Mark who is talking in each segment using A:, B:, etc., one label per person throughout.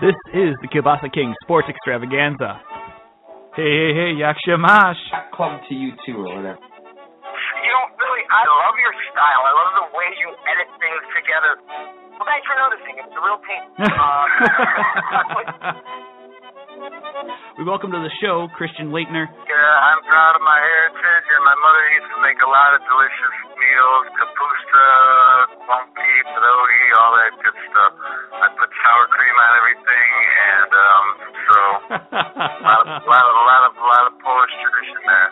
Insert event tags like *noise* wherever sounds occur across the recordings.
A: This is the Kielbasa King Sports Extravaganza. Hey, hey, hey, Yakshamash.
B: Club to you too, or whatever.
C: You know, really, I love your style. I love the way you edit things together. Well, thanks for noticing. It's a real pain. *laughs*
A: Uh, *laughs* we welcome to the show Christian Laettner.
C: Yeah, I'm proud of my heritage, and my mother used to make a lot of delicious meals, kapusta, bumpy, pierogi, all that good stuff. I put sour cream on everything, and um, so a *laughs* lot of, lot of, lot of, lot of Polish tradition there.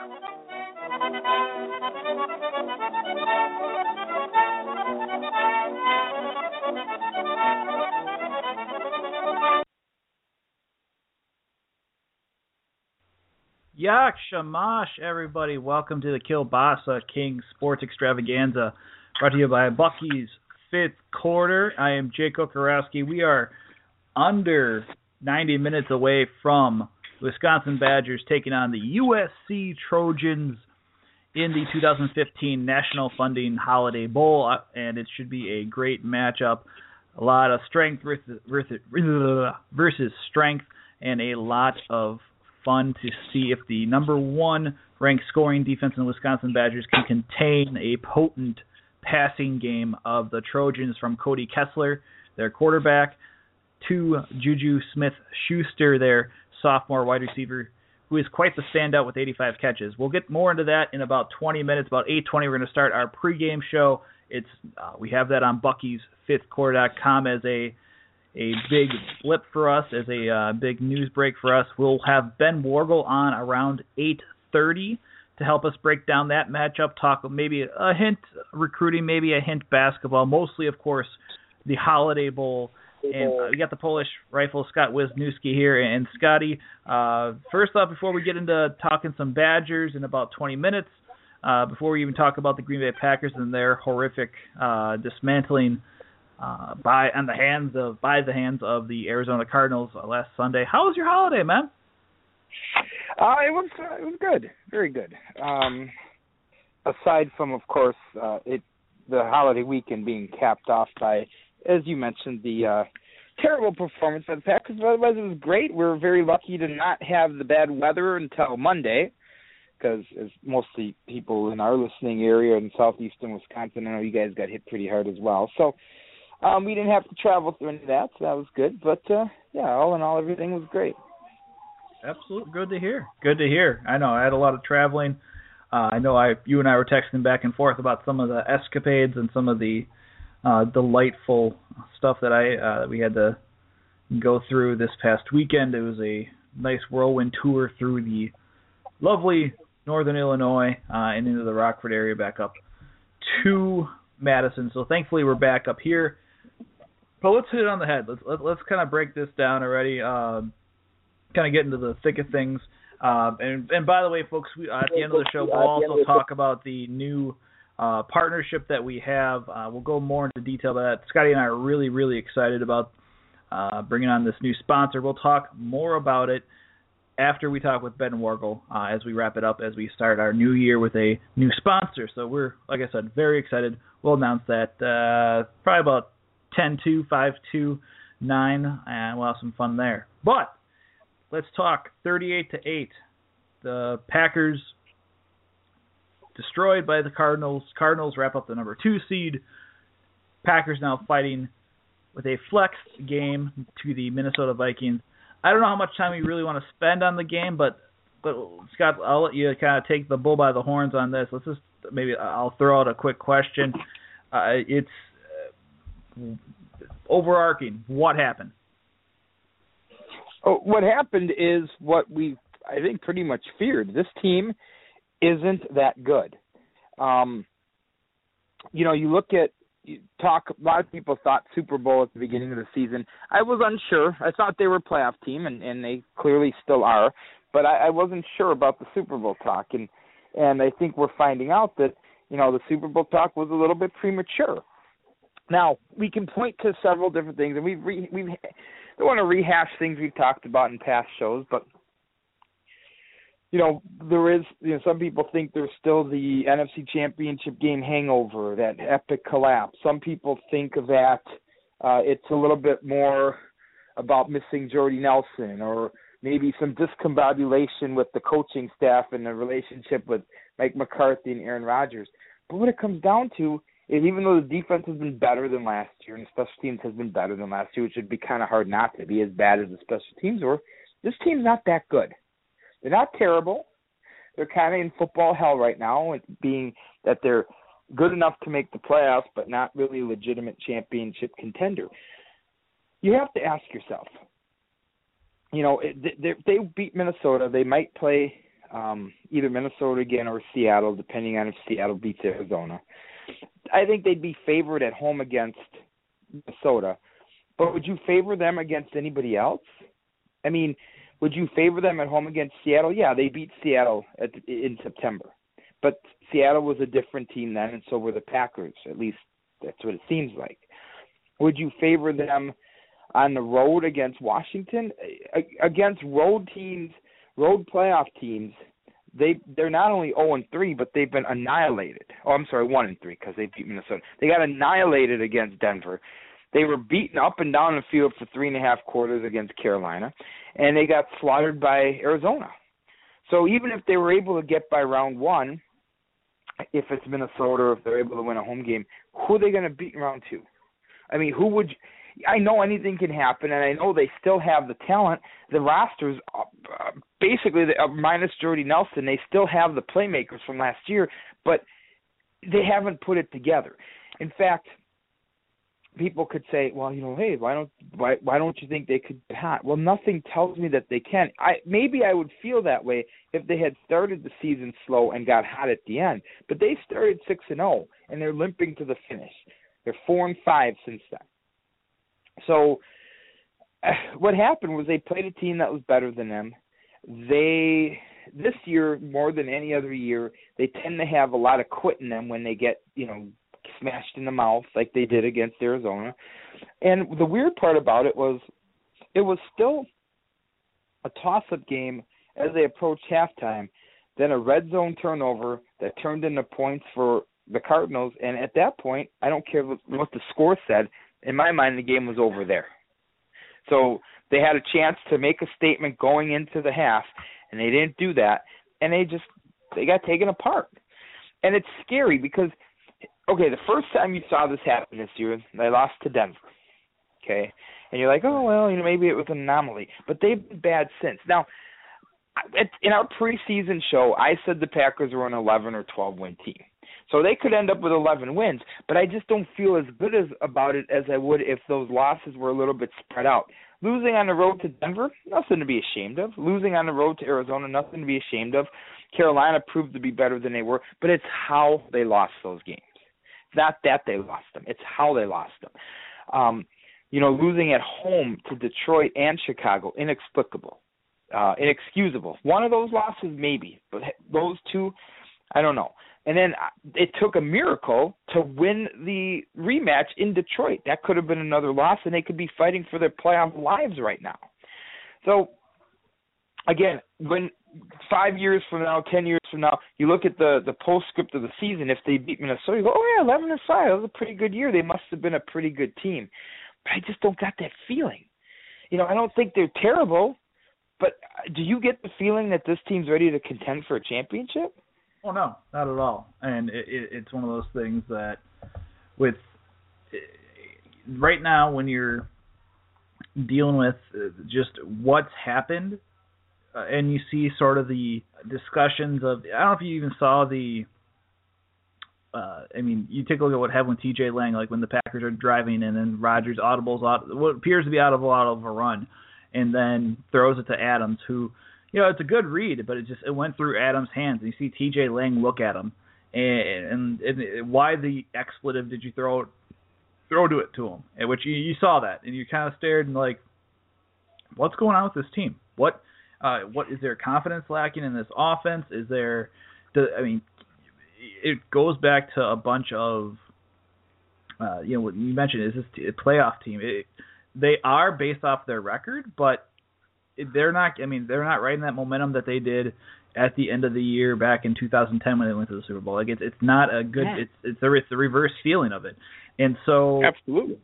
A: Yak Shamash, everybody. Welcome to the Kielbasa King Sports Extravaganza, brought to you by Bucky's Fifth Quarter. I am Jake Kocorowski. We are under 90 minutes away from Wisconsin Badgers taking on the USC Trojans in the 2015 National Funding Holiday Bowl, uh, and it should be a great matchup. A lot of strength versus, versus, versus strength, and a lot of fun to see if the number one ranked scoring defense in the Wisconsin Badgers can contain a potent passing game of the Trojans from Cody Kessler, their quarterback, to Juju Smith Schuster, their sophomore wide receiver, who is quite the standout with 85 catches. We'll get more into that in about 20 minutes. About 8:20, we're going to start our pregame show. It's uh, we have that on Bucky's fifthquarter.com as a a big flip for us, as a uh, big news break for us. We'll have Ben Worgull on around 8:30 to help us break down that matchup. Talk maybe a hint recruiting, maybe a hint basketball. Mostly, of course, the Holiday Bowl. And uh, we got the Polish rifle Scott Wisniewski here. And Scotty, uh, first off, before we get into talking some Badgers in about 20 minutes, uh, before we even talk about the Green Bay Packers and their horrific uh, dismantling uh, by on the hands of by the hands of the Arizona Cardinals last Sunday. How was your holiday, man?
D: Uh, it was uh, it was good, very good. Um, aside from, of course, uh, it the holiday weekend being capped off by, as you mentioned, the uh, terrible performance by the Packers. But otherwise, it was great. We were very lucky to not have the bad weather until Monday, because as mostly people in our listening area in southeastern Wisconsin, I know you guys got hit pretty hard as well. So um, we didn't have to travel through any of that, so that was good. But uh, yeah, all in all, everything was great.
A: Absolutely, good to hear. Good to hear. I know I had a lot of traveling. Uh, I know I, you and I were texting back and forth about some of the escapades and some of the uh, delightful stuff that I uh, we had to go through this past weekend. It was a nice whirlwind tour through the lovely northern Illinois uh, and into the Rockford area back up to Madison. So thankfully we're back up here. But let's hit it on the head. Let's let, let's kind of break this down already. Um, kind of get into the thick of things. Um, and and by the way, folks, we, uh, at the end of the show, we'll also talk about the new uh, partnership that we have. Uh, we'll go more into detail about that. Scotty and I are really really excited about uh, bringing on this new sponsor. We'll talk more about it after we talk with Ben Worgull uh, as we wrap it up as we start our new year with a new sponsor. So we're like I said, very excited. We'll announce that uh, probably about 10 2, 5 2, 9, and we'll have some fun there. But let's talk 38 to 8. The Packers destroyed by the Cardinals. Cardinals wrap up the number 2 seed. Packers now fighting with a flex game to the Minnesota Vikings. I don't know how much time we really want to spend on the game, but but Scott, I'll let you kind of take the bull by the horns on this. Let's just maybe I'll throw out a quick question. Uh, it's uh, overarching. What happened?
D: Oh, what happened is what we I think pretty much feared. This team isn't that good. Um, you know, you look at talk. A lot of people thought Super Bowl at the beginning of the season. I was unsure. I thought they were a playoff team, and and they clearly still are. But I, I wasn't sure about the Super Bowl talk, and and I think we're finding out that you know the Super Bowl talk was a little bit premature. Now we can point to several different things, and we've re, we've don't want to rehash things we've talked about in past shows, but you know there is you know some people think there's still the NFC Championship game hangover, that epic collapse. Some people think of that uh, it's a little bit more about missing Jordy Nelson or maybe some discombobulation with the coaching staff and the relationship with Mike McCarthy and Aaron Rodgers. But what it comes down to even though the defense has been better than last year and the special teams has been better than last year, which would be kind of hard not to be as bad as the special teams were, this team's not that good. They're not terrible. They're kind of in football hell right now, being that they're good enough to make the playoffs, but not really a legitimate championship contender. You have to ask yourself, you know, they, they beat Minnesota. They might play um, either Minnesota again or Seattle, depending on if Seattle beats Arizona. I think they'd be favored at home against Minnesota. But would you favor them against anybody else? I mean, would you favor them at home against Seattle? Yeah, they beat Seattle at, in September. But Seattle was a different team then, and so were the Packers. At least that's what it seems like. Would you favor them on the road against Washington? Against road teams, road playoff teams, they they're not only 0 and 3, but they've been annihilated. Oh, I'm sorry, 1 and 3 because they beat Minnesota. They got annihilated against Denver. They were beaten up and down the field for three and a half quarters against Carolina, and they got slaughtered by Arizona. So even if they were able to get by round one, if it's Minnesota, or if they're able to win a home game, who are they going to beat in round two? I mean, who would? I know anything can happen, and I know they still have the talent. The rosters, uh, uh, basically, uh, minus Jordy Nelson, they still have the playmakers from last year, but they haven't put it together. In fact, people could say, well, you know, hey, why don't why why don't you think they could hot? Well, nothing tells me that they can. I maybe I would feel that way if they had started the season slow and got hot at the end. But they started six and zero, oh, and they're limping to the finish. They're four and five since then. So *sighs* what happened was they played a team that was better than them. They this year more than any other year they tend to have a lot of quit in them when they get you know smashed in the mouth like they did against Arizona. And the weird part about it was it was still a toss up game as they approached halftime, then a red zone turnover that turned into points for the Cardinals and at that point, I don't care what the score said, in my mind the game was over there. So they had a chance to make a statement going into the half and they didn't do that and they just they got taken apart. And it's scary because okay, the first time you saw this happen this year, they lost to Denver. Okay, and you're like, oh well, you know, maybe it was an anomaly, but they've been bad since. Now, in our preseason show, I said the Packers were an 11 or 12 win team. So they could end up with 11 wins, but I just don't feel as good as about it as I would if those losses were a little bit spread out. Losing on the road to Denver, nothing to be ashamed of. Losing on the road to Arizona, nothing to be ashamed of. Carolina proved to be better than they were, but it's how they lost those games. Not that they lost them; it's how they lost them. Um, you know, losing at home to Detroit and Chicago, inexplicable, uh, inexcusable. One of those losses, maybe, but those two, I don't know. And then uh, it took a miracle to win the rematch in Detroit. That could have been another loss, and they could be fighting for their playoff lives right now. So, again, when five years from now, ten years from now, you look at the the postscript of the season. If they beat Minnesota, you go, "Oh yeah, eleven five. That was a pretty good year. They must have been a pretty good team." But I just don't got that feeling. You know, I don't think they're terrible, but uh, do you get the feeling that this team's ready to contend for a championship?
A: No, not at all. And it, it, it's one of those things that, with right now, when you're dealing with uh, just what's happened uh, and you see sort of the discussions of I don't know if you even saw the uh, I mean, you take a look at what happened with T.J. Lang, like when the Packers are driving and then Rodgers audibles out what appears to be out of a run, and then throws it to Adams, who, you know, it's a good read, but it just it went through Adams' hands. And you see T.J. Lang look at him, and, and, and why the expletive did you throw throw to it to him? And which you, you saw that, and you kind of stared and like, what's going on with this team? What uh, what is there confidence lacking in this offense? Is there, I mean, it goes back to a bunch of, uh, you know, what you mentioned is this a playoff team. It, they are based off their record, but they're not. I mean, they're not riding that momentum that they did at the end of the year back in 2010 when they went to the Super Bowl. Like it's it's not a good. Yeah. It's it's a it's the reverse feeling of it, and so
D: absolutely.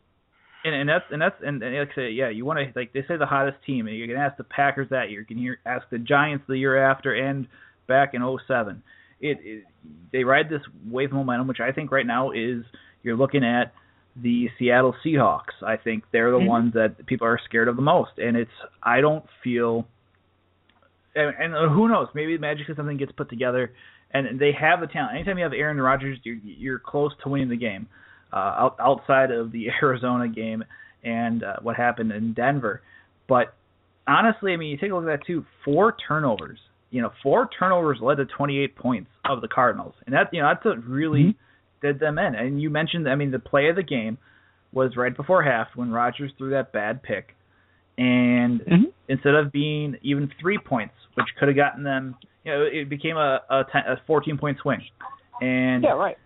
A: and, and that's and that's and, and like I say, yeah, you want to like they say the hottest team, and you can ask the Packers that year, you can hear ask the Giants the year after, and back in 07. It, it they ride this wave of momentum, which I think right now is you're looking at the Seattle Seahawks. I think they're the
D: Mhm.
A: ones that people are scared of the most, and it's I don't feel. And, and who knows? Maybe magically something gets put together, and they have the talent. Anytime you have Aaron Rodgers, you're, you're close to winning the game. Uh, out, outside of the *laughs* Arizona game and uh, what happened in Denver, but honestly, I mean, you take a look at that too. Four turnovers. You know, four turnovers led to 28 points of the Cardinals, and that you know that's a really did them in. And you mentioned, I mean, the play of the game was right before half when Rodgers threw that bad pick, and
D: Mhm.
A: instead of being even three points, which could have gotten them, you know, it became a a, 10, a 14 point swing, and
D: Yeah, right.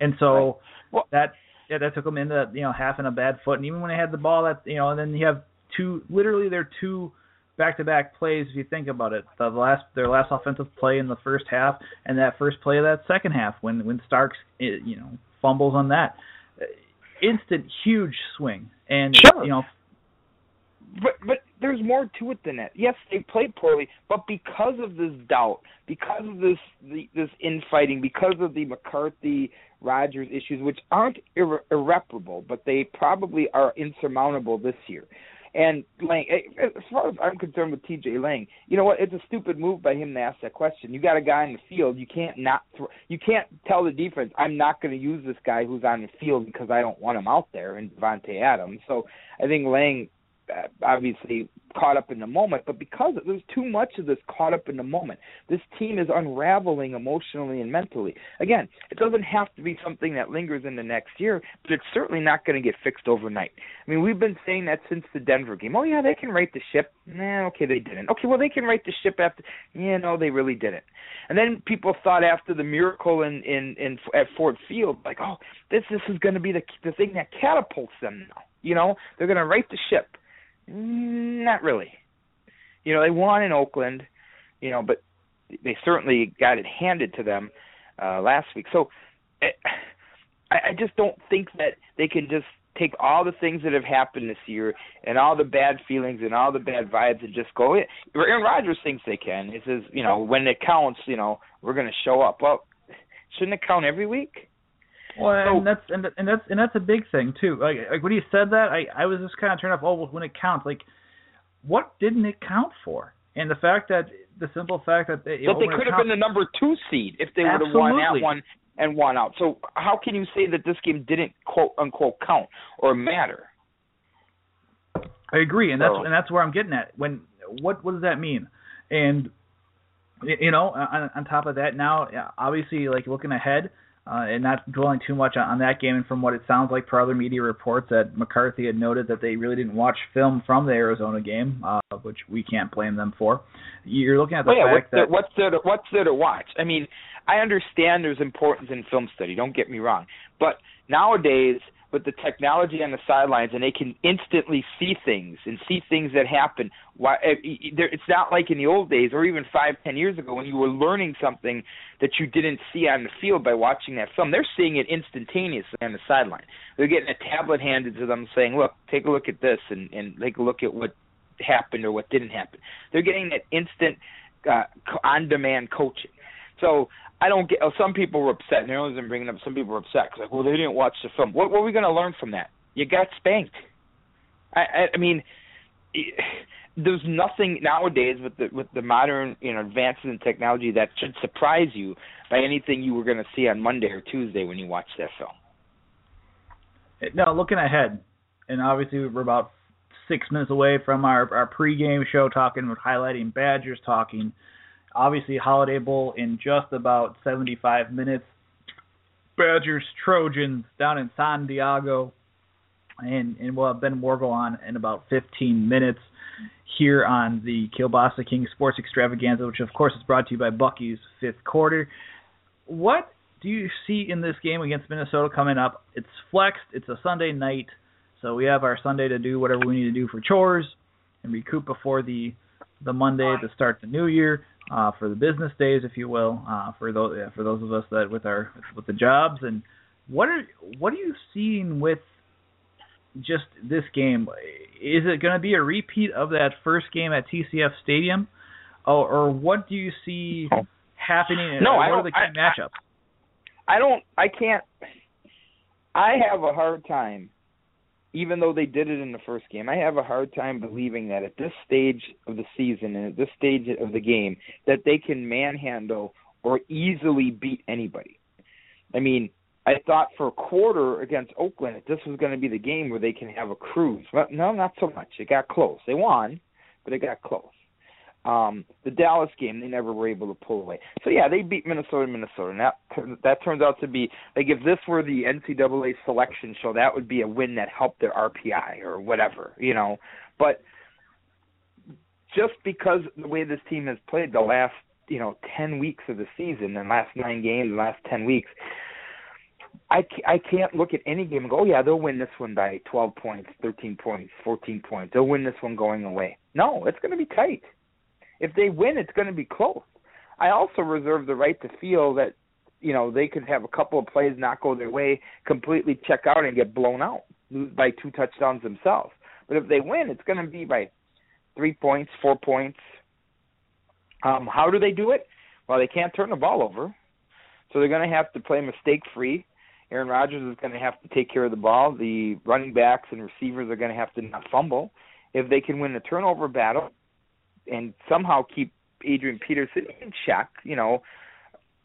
A: and so
D: Right. Well-
A: that yeah, that took them into you know half in a bad foot. And even when they had the ball, that you know, and then you have two literally their two back-to-back plays. If you think about it, the last their last offensive play in the first half, and that first play of that second half when when Starks eh, you know fumbles on that instant huge swing. And
D: Sure.
A: you know
D: But but there's more to it than that. Yes, they played poorly, but because of this doubt, because of this the, this infighting, because of the McCarthy Rodgers issues, which aren't irre- irreparable, but they probably are insurmountable this year. And Lang, eh, as far as I'm concerned with T.J. Lang, you know what? It's a stupid move by him to ask that question. You got a guy in the field. You can't not. Throw, you can't tell the defense, "I'm not going to use this guy who's on the field because I don't want him out there." And Davante Adams. So I think Lang obviously caught up in the moment, but because there's too much of this caught up in the moment, this team is unraveling emotionally and mentally. Again, it doesn't have to be something that lingers in the next year, but it's certainly not going to get fixed overnight. I mean, we've been saying that since the Denver game. Oh yeah, they can right the ship. Nah, okay, they didn't. Okay, well they can right the ship after. Yeah, no, they really didn't. And then people thought after the miracle in in, in at Ford Field, like, oh, this this is going to be the the thing that catapults them now. You know, they're going to right the ship. Not really. You know, they won in Oakland, you know, but they certainly got it handed to them uh last week. So eh, I, I just don't think that they can just take all the things that have happened this year and all the bad feelings and all the bad vibes and just go. Aaron Rodgers thinks they can. He says, you know, when it counts, you know, we're going to show up. Well, shouldn't it count every week?
A: Well,
D: So-
A: and that's and, and that's and that's a big thing too. Like, like when he said that, I I was just kind of turned off. Oh, well, when it counts, like what didn't it count for? And the fact that the simple fact that they, you
D: But they could have
A: count-
D: been the number two seed if they would have won that one and won out. So how can you say that this game didn't quote unquote count or matter?
A: I agree, and that's
D: So-
A: and that's where I'm getting at. When what what does that mean? And you know, on, on top of that, now obviously like looking ahead uh, and not dwelling too much on, on that game, and from what it sounds like per other media reports, that McCarthy had noted that they really didn't watch film from the Arizona game, uh, which we can't blame them for. You're looking at the
D: Well, yeah, what's
A: fact
D: there,
A: that
D: what's there to what's there to watch? I mean, I understand there's importance in film study. Don't get me wrong, but nowadays with the technology on the sidelines and they can instantly see things and see things that happen. Why eh, it's not like in the old days or even five, ten years ago when you were learning something that you didn't see on the field by watching that film. They're seeing it instantaneously on the sideline. They're getting a tablet handed to them saying, "Look, take a look at this and and take a look at what happened or what didn't happen." They're getting that instant uh, on-demand coaching. So I don't get. Oh, some people were upset. And Aaron's been bringing up. Some people were upset because like, well, they didn't watch the film. What, what are we going to learn from that? You got spanked. I, I, I mean, eh, there's nothing nowadays with the with the modern you know advances in technology that should surprise you by anything you were going to see on Monday or Tuesday when you watch that film.
A: now looking ahead, and obviously we're about six minutes away from our our pregame show, talking with highlighting Badgers, talking obviously Holiday Bowl in just about 75 minutes. Badgers Trojans down in San Diego, and and we'll have Ben Worgull on in about 15 minutes here on the Kielbasa King Sports Extravaganza, which of course is brought to you by Bucky's Fifth Quarter. What do you see in this game against Minnesota coming up? It's flexed. It's a Sunday night, so we have our Sunday to do whatever we need to do for chores and recoup before the the Monday to start the new year uh, for the business days, if you will, uh, for those yeah, for those of us that with our with the jobs and what are what are you seeing with just this game, is it going to be a repeat of that first game at TCF Stadium, or, or what do you see happening?
D: No,
A: what
D: I
A: are
D: don't-
A: the key
D: I-
A: matchups?
D: I don't. I can't. I have a hard time, even though they did it in the first game. I have a hard time believing that at this stage of the season and at this stage of the game that they can manhandle or easily beat anybody. I mean, I thought for a quarter against Oakland that this was going to be the game where they can have a cruise. But no, not so much. It got close. They won, but it got close. Um, the Dallas game, they never were able to pull away. So yeah, they beat Minnesota, Minnesota, and that that turns out to be like if this were the NCAA selection show, that would be a win that helped their RPI or whatever, you know. But just because the way this team has played the last, you know, ten weeks of the season, the last nine games, the last ten weeks, I I can't look at any game and go, oh yeah, they'll win this one by 12 points, 13 points, 14 points. They'll win this one going away. No, it's going to be tight. If they win, it's going to be close. I also reserve the right to feel that, you know, they could have a couple of plays not go their way, completely check out and get blown out, lose by two touchdowns themselves. But if they win, it's going to be by three points, four points. Um, how do they do it? Well, they can't turn the ball over, so they're going to have to play mistake free. Aaron Rodgers is going to have to take care of the ball. The running backs and receivers are going to have to not fumble. If they can win the turnover battle and somehow keep Adrian Peterson in check, you know,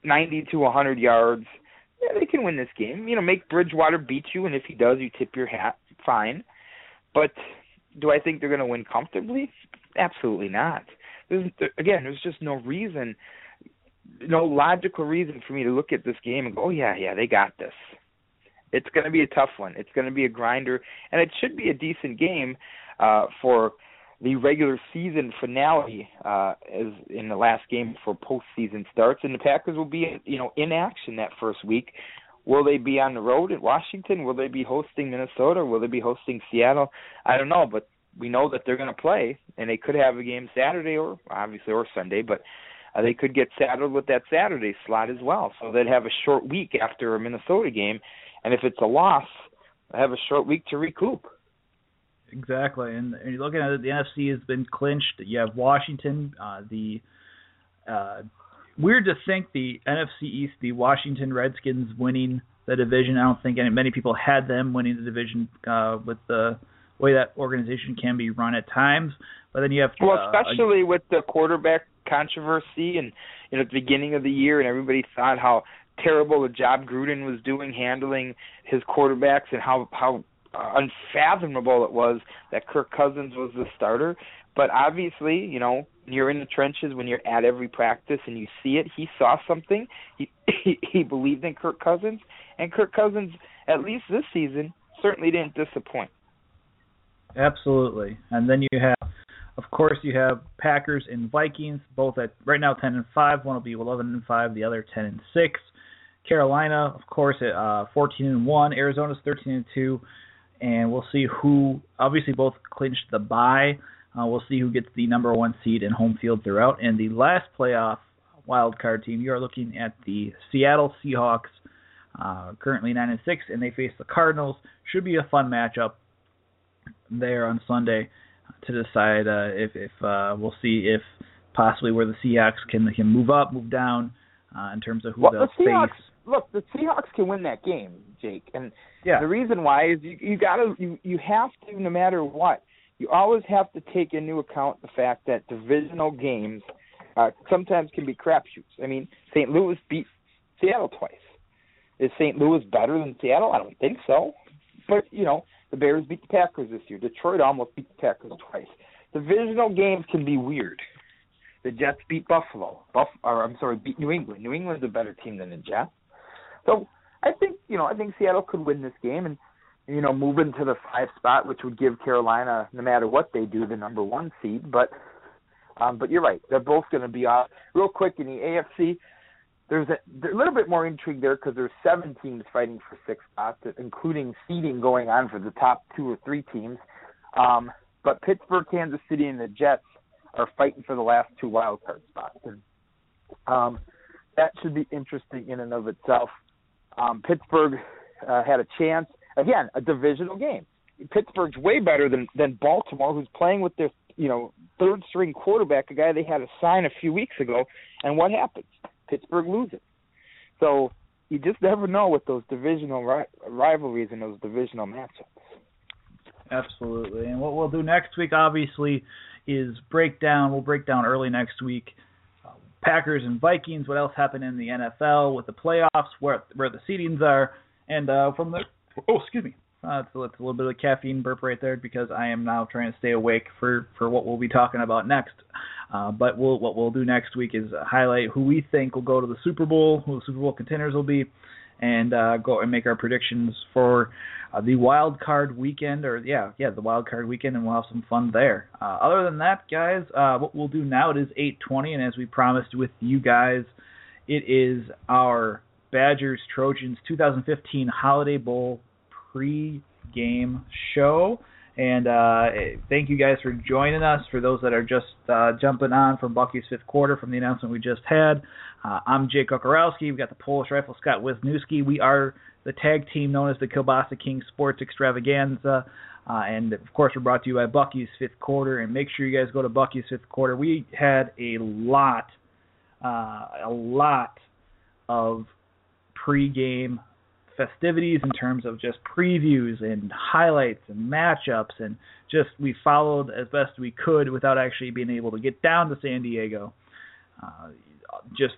D: 90 to 100 yards, yeah, they can win this game. You know, make Bridgewater beat you, and if he does, you tip your hat. Fine. But do I think they're going to win comfortably? Absolutely not. There's, again, there's just no reason no logical reason for me to look at this game and go, oh yeah, yeah, they got this. It's going to be a tough one. It's going to be a grinder, and it should be a decent game uh, for the regular season finale uh, as in the last game before postseason starts. And the Packers will be, you know, in action that first week. Will they be on the road at Washington? Will they be hosting Minnesota? Will they be hosting Seattle? I don't know, but we know that they're going to play, and they could have a game Saturday or obviously or Sunday, but uh, they could get saddled with that Saturday slot as well. So they'd have a short week after a Minnesota game, and if it's a loss, they have a short week to recoup.
A: Exactly, and, and you're looking at it, the NFC has been clinched. You have Washington, uh, the uh, weird to think the NFC East, the Washington Redskins winning the division. I don't think any, many people had them winning the division uh, with the way that organization can be run at times. But then you have
D: well,
A: uh,
D: especially with the quarterback controversy and you know at the beginning of the year, and everybody thought how terrible a job Gruden was doing handling his quarterbacks and how how unfathomable it was that Kirk Cousins was the starter. But obviously, you know, you're in the trenches when you're at every practice and you see it. He saw something. He *laughs* he, he believed in Kirk Cousins, and Kirk Cousins, at least this season, certainly didn't disappoint.
A: Absolutely. And then you have, of course, you have Packers and Vikings, both at right now 10 and 5. One will be 11 and 5, the other 10 and 6. Carolina, of course, at uh, 14 and 1. Arizona's 13 and 2. And we'll see who, obviously, both clinched the bye. Uh, we'll see who gets the number one seed in home field throughout. And the last playoff wild card team, you are looking at the Seattle Seahawks, uh, currently 9 and 6, and they face the Cardinals. Should be a fun matchup there on Sunday to decide uh, if if uh, we'll see if possibly where the Seahawks can can move up, move down uh, in terms of who
D: Well,
A: they'll
D: the
A: face.
D: Look, the Seahawks can win that game, Jake, and
A: Yeah,
D: the reason why is you, you gotta you you have to no matter what you always have to take into account the fact that divisional games uh, sometimes can be crapshoots. I mean, St. Louis beat Seattle twice. Is St. Louis better than Seattle? I don't think so. But you know, the Bears beat the Packers this year. Detroit almost beat the Packers twice. Divisional games can be weird. The Jets beat Buffalo. Buff, or I'm sorry, beat New England. New England's a better team than the Jets. So I think you know I think Seattle could win this game and you know move into the five spot, which would give Carolina, no matter what they do, the number one seed. But um, but you're right, they're both going to be off. Real quick in the AFC, there's a, there's a little bit more intrigue there because there's seven teams fighting for six spots, including seeding going on for the top two or three teams. Um, but Pittsburgh, Kansas City, and the Jets are fighting for the last two wild card spots. And um, that should be interesting in and of itself. Um, Pittsburgh uh, had a chance again, a divisional game. Pittsburgh's way better than than Baltimore, who's playing with their you know third string quarterback, a guy they had to sign a few weeks ago. And what happens? Pittsburgh loses. So you just never know with those divisional ri- rivalries and those divisional matchups.
A: Absolutely. And what we'll do next week, obviously, is break down. We'll break down early next week. Packers and Vikings. What else happened in the NFL with the playoffs? Where where the seedings are, and uh, from the oh, excuse me. Uh, it's, a little bit of caffeine burp right there because I am now trying to stay awake for, for what we'll be talking about next. Uh, but we'll, what we'll do next week is highlight who we think will go to the Super Bowl, who the Super Bowl contenders will be, and uh, go and make our predictions for uh, the wild card weekend, or yeah, yeah, the wild card weekend, and we'll have some fun there. Uh, other than that, guys, uh, what we'll do now it is 8:20, and as we promised with you guys, it is our Badgers Trojans 2015 Holiday Bowl pre-game show. And uh, thank you guys for joining us. For those that are just uh, jumping on from Bucky's fifth quarter from the announcement we just had, uh, I'm Jake Kocorowski. We've got the Polish Rifle Scott Wisniewski. We are the tag team known as the Kielbasa King Sports Extravaganza. Uh, and of course, we're brought to you by Bucky's Fifth Quarter. And make sure you guys go to Bucky's Fifth Quarter. We had a lot, uh, a lot of pregame festivities in terms of just previews and highlights and matchups and just we followed as best we could without actually being able to get down to San Diego. Uh, just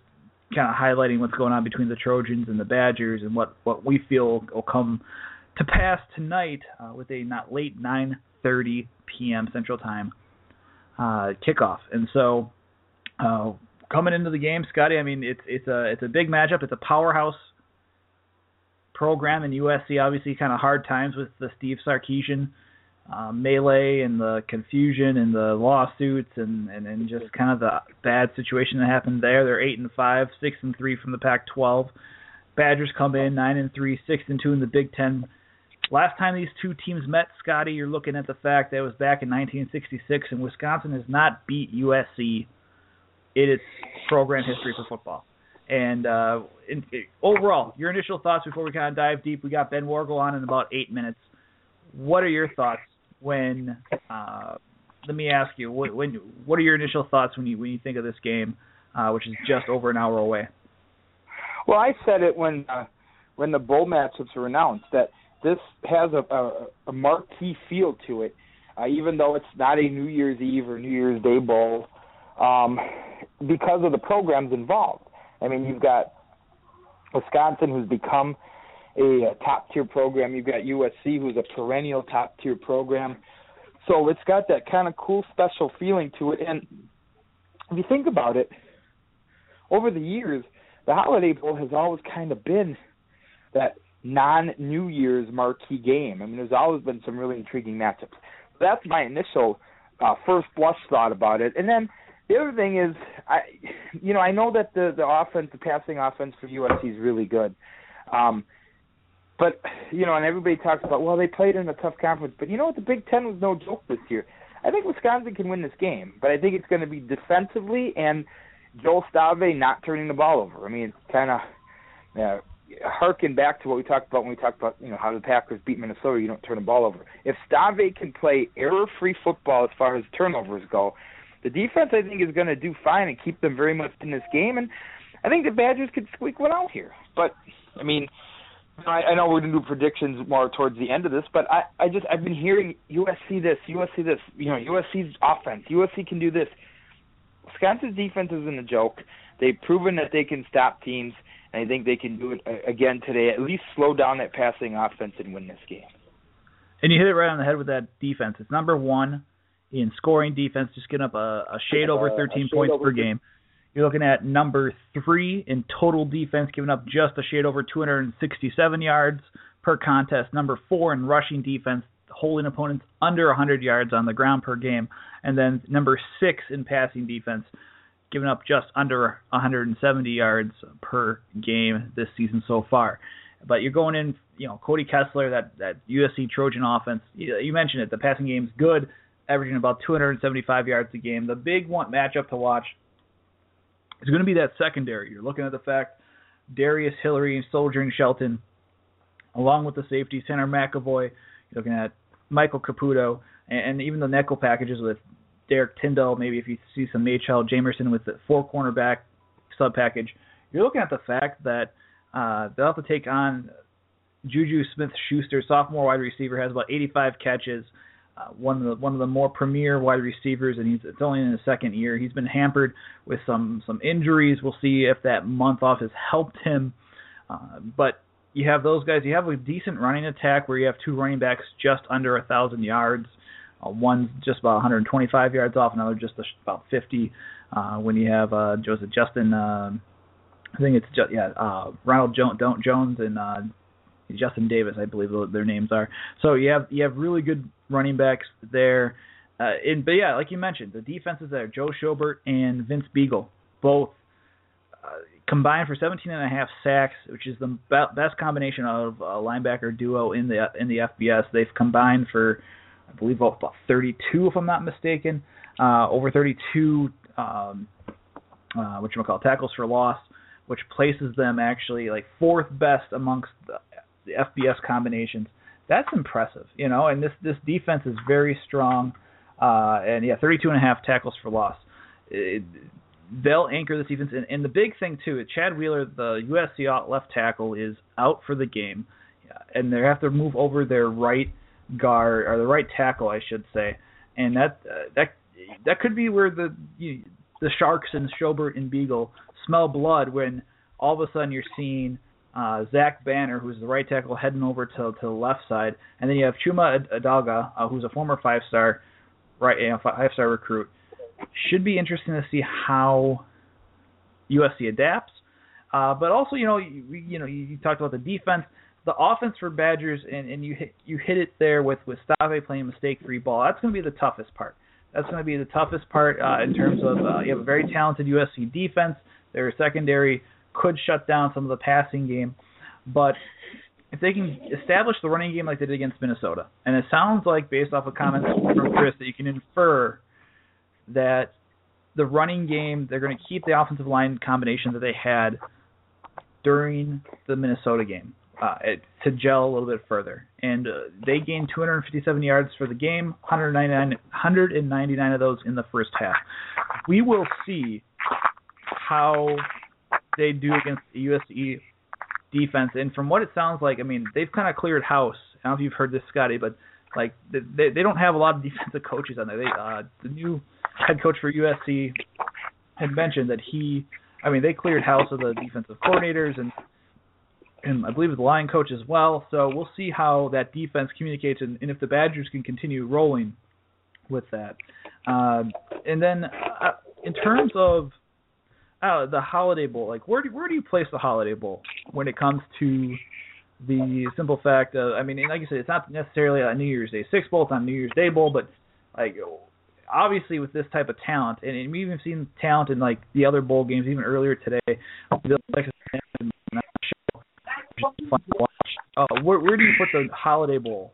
A: kind of highlighting what's going on between the Trojans and the Badgers and what what we feel will come to pass tonight uh, with a not late 9:30 p.m. Central Time uh, kickoff. And so uh, coming into the game, Scotty, I mean it's it's a it's a big matchup. It's a powerhouse program in USC. Obviously, kind of hard times with the Steve Sarkisian uh, melee and the confusion and the lawsuits and, and and just kind of the bad situation that happened there. They're eight and five, six and three from the Pac-12. Badgers come in nine and three, six and two in the Big Ten. Last time these two teams met, Scotty, you're looking at the fact that it was back in 1966, and Wisconsin has not beat USC in its program history for football. And uh, in, overall, your initial thoughts before we kind of dive deep. We got Ben Worgull on in about eight minutes. What are your thoughts when? Uh, let me ask you. What, when? What are your initial thoughts when you when you think of this game, uh, which is just over an hour away?
D: Well, I said it when uh, when the bowl matchups were announced that this has a, a, a marquee feel to it, uh, even though it's not a New Year's Eve or New Year's Day bowl, um, because of the programs involved. I mean, you've got Wisconsin, who's become a, a top tier program. You've got USC, who's a perennial top tier program. So it's got that kind of cool, special feeling to it. And if you think about it, over the years, the Holiday Bowl has always kind of been that non New Year's marquee game. I mean, there's always been some really intriguing matchups. That's my initial uh, first blush thought about it. And then the other thing is, I, you know, I know that the the offense, the passing offense for USC is really good, um, but you know, and everybody talks about, well, they played in a tough conference, but you know what? The Big Ten was no joke this year. I think Wisconsin can win this game, but I think it's going to be defensively and Joel Stave not turning the ball over. I mean, it's kind of uh, harken back to what we talked about when we talked about you know how the Packers beat Minnesota. You don't turn the ball over. If Stave can play error-free football as far as turnovers go, the defense, I think, is going to do fine and keep them very much in this game. And I think the Badgers could squeak one out here. But I mean, I, I know we're going to do predictions more towards the end of this, but I, I just I've been hearing USC this, USC this. You know, USC's offense, USC can do this. Wisconsin's defense isn't a joke. They've proven that they can stop teams, and I think they can do it again today. At least slow down that passing offense and win this game.
A: And you hit it right on the head with that defense. It's number one in scoring defense, just getting up a, a shade over 13 uh, points over per game. You're looking at number three in total defense, giving up just a shade over 267 yards per contest. Number four in rushing defense, holding opponents under 100 yards on the ground per game. And then number six in passing defense, giving up just under 170 yards per game this season so far. But you're going in, you know, Cody Kessler, that that USC Trojan offense. You, mentioned it. The passing game's good averaging about 275 yards a game. The big one matchup to watch is going to be that secondary. You're looking at the fact Darius Hillary, Soldier, and Shelton, along with the safety Tanner McEvoy. You're looking at Michael Caputo, and, and even the nickel packages with Derrick Tindal. Maybe if you see some Machel Jamerson with the four cornerback sub package, you're looking at the fact that uh, they'll have to take on Juju Smith-Schuster, sophomore wide receiver, has about 85 catches. Uh, one of the one of the more premier wide receivers, and he's it's only in his second year. He's been hampered with some some injuries. We'll see if that month off has helped him. Uh, but you have those guys. You have a decent running attack where you have two running backs just under a thousand yards. Uh, one's just about 125 yards off, another just about 50. Uh, when you have uh, Joseph Justin, uh, I think it's just yeah, uh, Ronald jo- Jones and uh, Justin Davis, I believe their names are. So you have you have really good running backs there. Uh, and but yeah, like you mentioned, the defenses there, Joe Schobert and Vince Biegel, both uh, combined for 17 and a half sacks, which is the best combination of a linebacker duo in the in the FBS. They've combined for, I believe, about 32, if I'm not mistaken, uh, over 32, um, uh, which call tackles for loss, which places them actually like fourth best amongst the, FBS combinations that's impressive, you know. And this this defense is very strong, uh, and yeah, 32 and a half tackles for loss. It, they'll anchor this defense, and, and the big thing too, Chad Wheeler, the USC left tackle, is out for the game, and they have to move over their right guard or the right tackle, I should say, and that uh, that that could be where the you, the Sharks and Schobert and Biegel smell blood when all of a sudden you're seeing uh, Zach Banner, who's the right tackle, heading over to to the left side, and then you have Chuma Edoga, uh, who's a former five star, right, you know, five star recruit. Should be interesting to see how USC adapts, uh, but also you know you, you know you, talked about the defense, the offense for Badgers, and and you hit you hit it there with with Stave playing mistake free ball. That's going to be the toughest part. That's going to be the toughest part uh, in terms of uh, you have a very talented USC defense. Their secondary could shut down some of the passing game. But if they can establish the running game like they did against Minnesota, and it sounds like based off of comments from Chryst that you can infer that the running game they're going to keep the offensive line combination that they had during the Minnesota game uh, to gel a little bit further. And uh, they gained 257 yards for the game, 199, 199 of those in the first half. We will see how they do against the USC defense. And from what it sounds like, I mean, they've kind of cleared house. I don't know if you've heard this, Scotty, but like they they don't have a lot of *laughs* defensive coaches on there. They uh, the new head coach for USC had mentioned that he, I mean, they cleared house of the defensive coordinators and and I believe the line coach as well. So we'll see how that defense communicates and, and if the Badgers can continue rolling with that. Um, and then uh, in terms of uh, the Holiday Bowl. Like, where do where do you place the Holiday Bowl when it comes to the simple fact of, I mean, like you said, it's not necessarily a New Year's Day Six Bowl, it's not a New Year's Day Bowl, but like obviously with this type of talent, and, and we've even seen talent in like the other bowl games even earlier today. Uh, where where do you put the Holiday Bowl?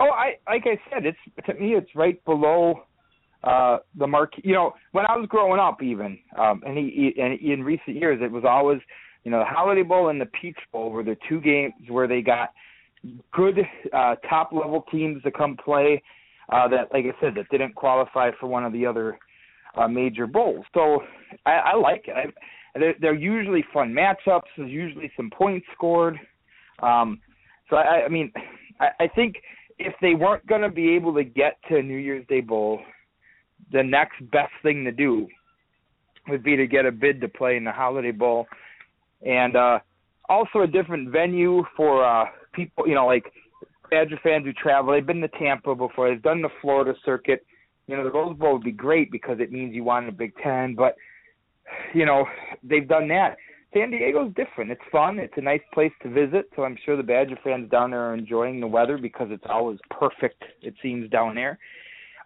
D: Oh, I like I said, it's to me it's right below uh the mark you know when i was growing up even um and he, he and in recent years it was always you know the holiday bowl and the peach bowl were the two games where they got good uh top level teams to come play uh that like i said that didn't qualify for one of the other uh major bowls. So i i like it. I, they're, they're usually fun matchups. There's usually some points scored. Um so i i mean i i think if they weren't going to be able to get to New Year's Day Bowl, the next best thing to do would be to get a bid to play in the Holiday Bowl, and uh, also a different venue for uh, people. You know, like Badger fans who travel. They've been to Tampa before. They've done the Florida circuit. You know, the Rose Bowl would be great because it means you won a Big Ten, but you know they've done that. San Diego's different. It's fun. It's a nice place to visit. So I'm sure the Badger fans down there are enjoying the weather because it's always perfect. It seems down there.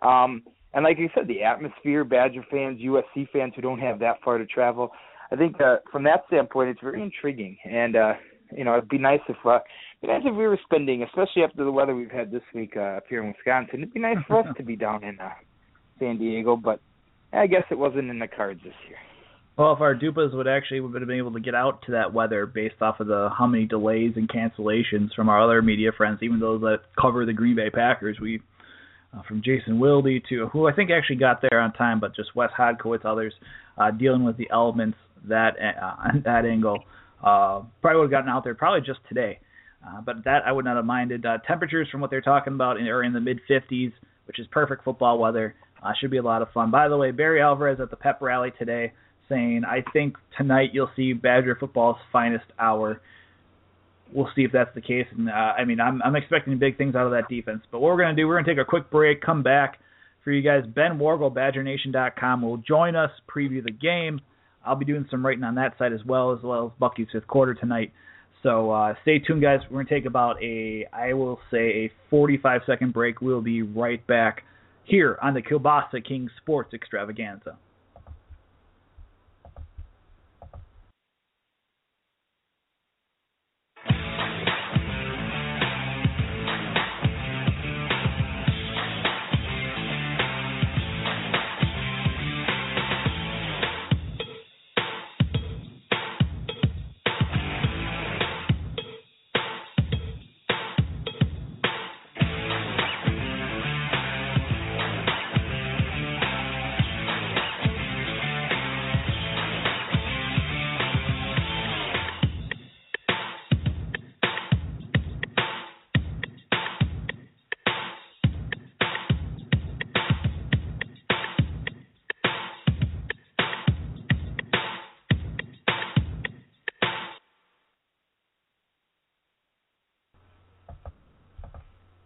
D: Um, and like you said, the atmosphere, Badger fans, USC fans who don't have that far to travel. I think uh, from that standpoint, it's very intriguing. And uh, you know, it'd be nice if uh, it'd be nice if we were spending, especially after the weather we've had this week uh, up here in Wisconsin. It'd be nice for us *laughs* to be down in uh, San Diego, but I guess it wasn't in the cards this year.
A: Well, if our Dupas would actually would have been able to get out to that weather based off of the how many delays and cancellations from our other media friends, even those that cover the Green Bay Packers, we uh, from Jason Wilde to who I think actually got there on time, but just Wes Hodkiewicz, others uh, dealing with the elements that uh, *laughs* that angle. Uh, probably would have gotten out there probably just today, uh, but that I would not have minded. Temperatures from what they're talking about are in the mid 50s, which is perfect football weather. Should be a lot of fun. By the way, Barry Alvarez at the pep rally today saying, I think tonight you'll see Badger football's finest hour. We'll see if that's the case. And uh, I mean, I'm I'm expecting big things out of that defense. But what we're gonna do, we're gonna take a quick break, come back for you guys. Ben Worgull, BadgerNation.com, will join us, preview the game. I'll be doing some writing on that side as well, as well as Bucky's fifth quarter tonight. So uh, stay tuned, guys. We're gonna take about a, I will say, a 45 second break. We'll be right back here on the Kielbasa King Sports Extravaganza.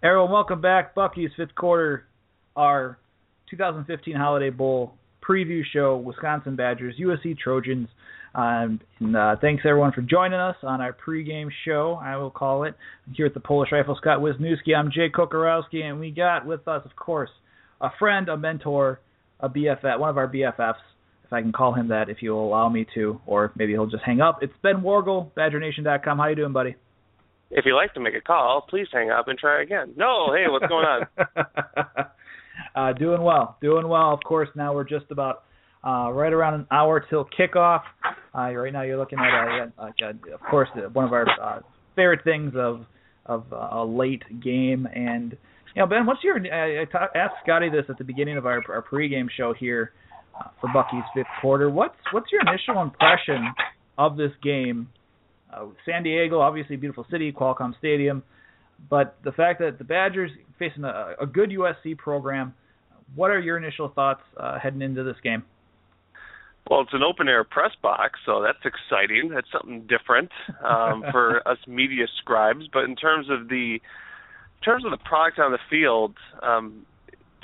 A: Everyone, welcome back. Bucky's fifth quarter, our 2015 Holiday Bowl preview show. Wisconsin Badgers, USC Trojans. Um, and uh, thanks everyone for joining us on our pregame show. I will call it here at the Polish Rifle. Scott Wisniewski. I'm Jay Kocorowski, and we got with us, of course, a friend, a mentor, a BFF, one of our BFFs, if I can call him that, if you'll allow me to, or maybe he'll just hang up. It's Ben Worgull, BadgerNation.com. How you doing, buddy?
E: If you'd like to make a call, please hang up and try again. No, hey, what's going on? *laughs*
A: uh, doing well, doing well. Of course, now we're just about uh, right around an hour till kickoff. Uh, right now, you're looking at, uh, uh, of course, one of our uh, favorite things of of uh, a late game. And you know, Ben, what's your? I, ta- asked Scotty this at the beginning of our our pregame show here uh, for Bucky's fifth quarter. What's what's your initial impression of this game? Uh, San Diego, obviously, beautiful city, Qualcomm Stadium, but the fact that the Badgers facing a, a good USC program. What are your initial thoughts uh, heading into this game?
E: Well, it's an open air press box, so that's exciting. That's something different um, *laughs* for us media scribes. But in terms of the in terms of the product on the field, um,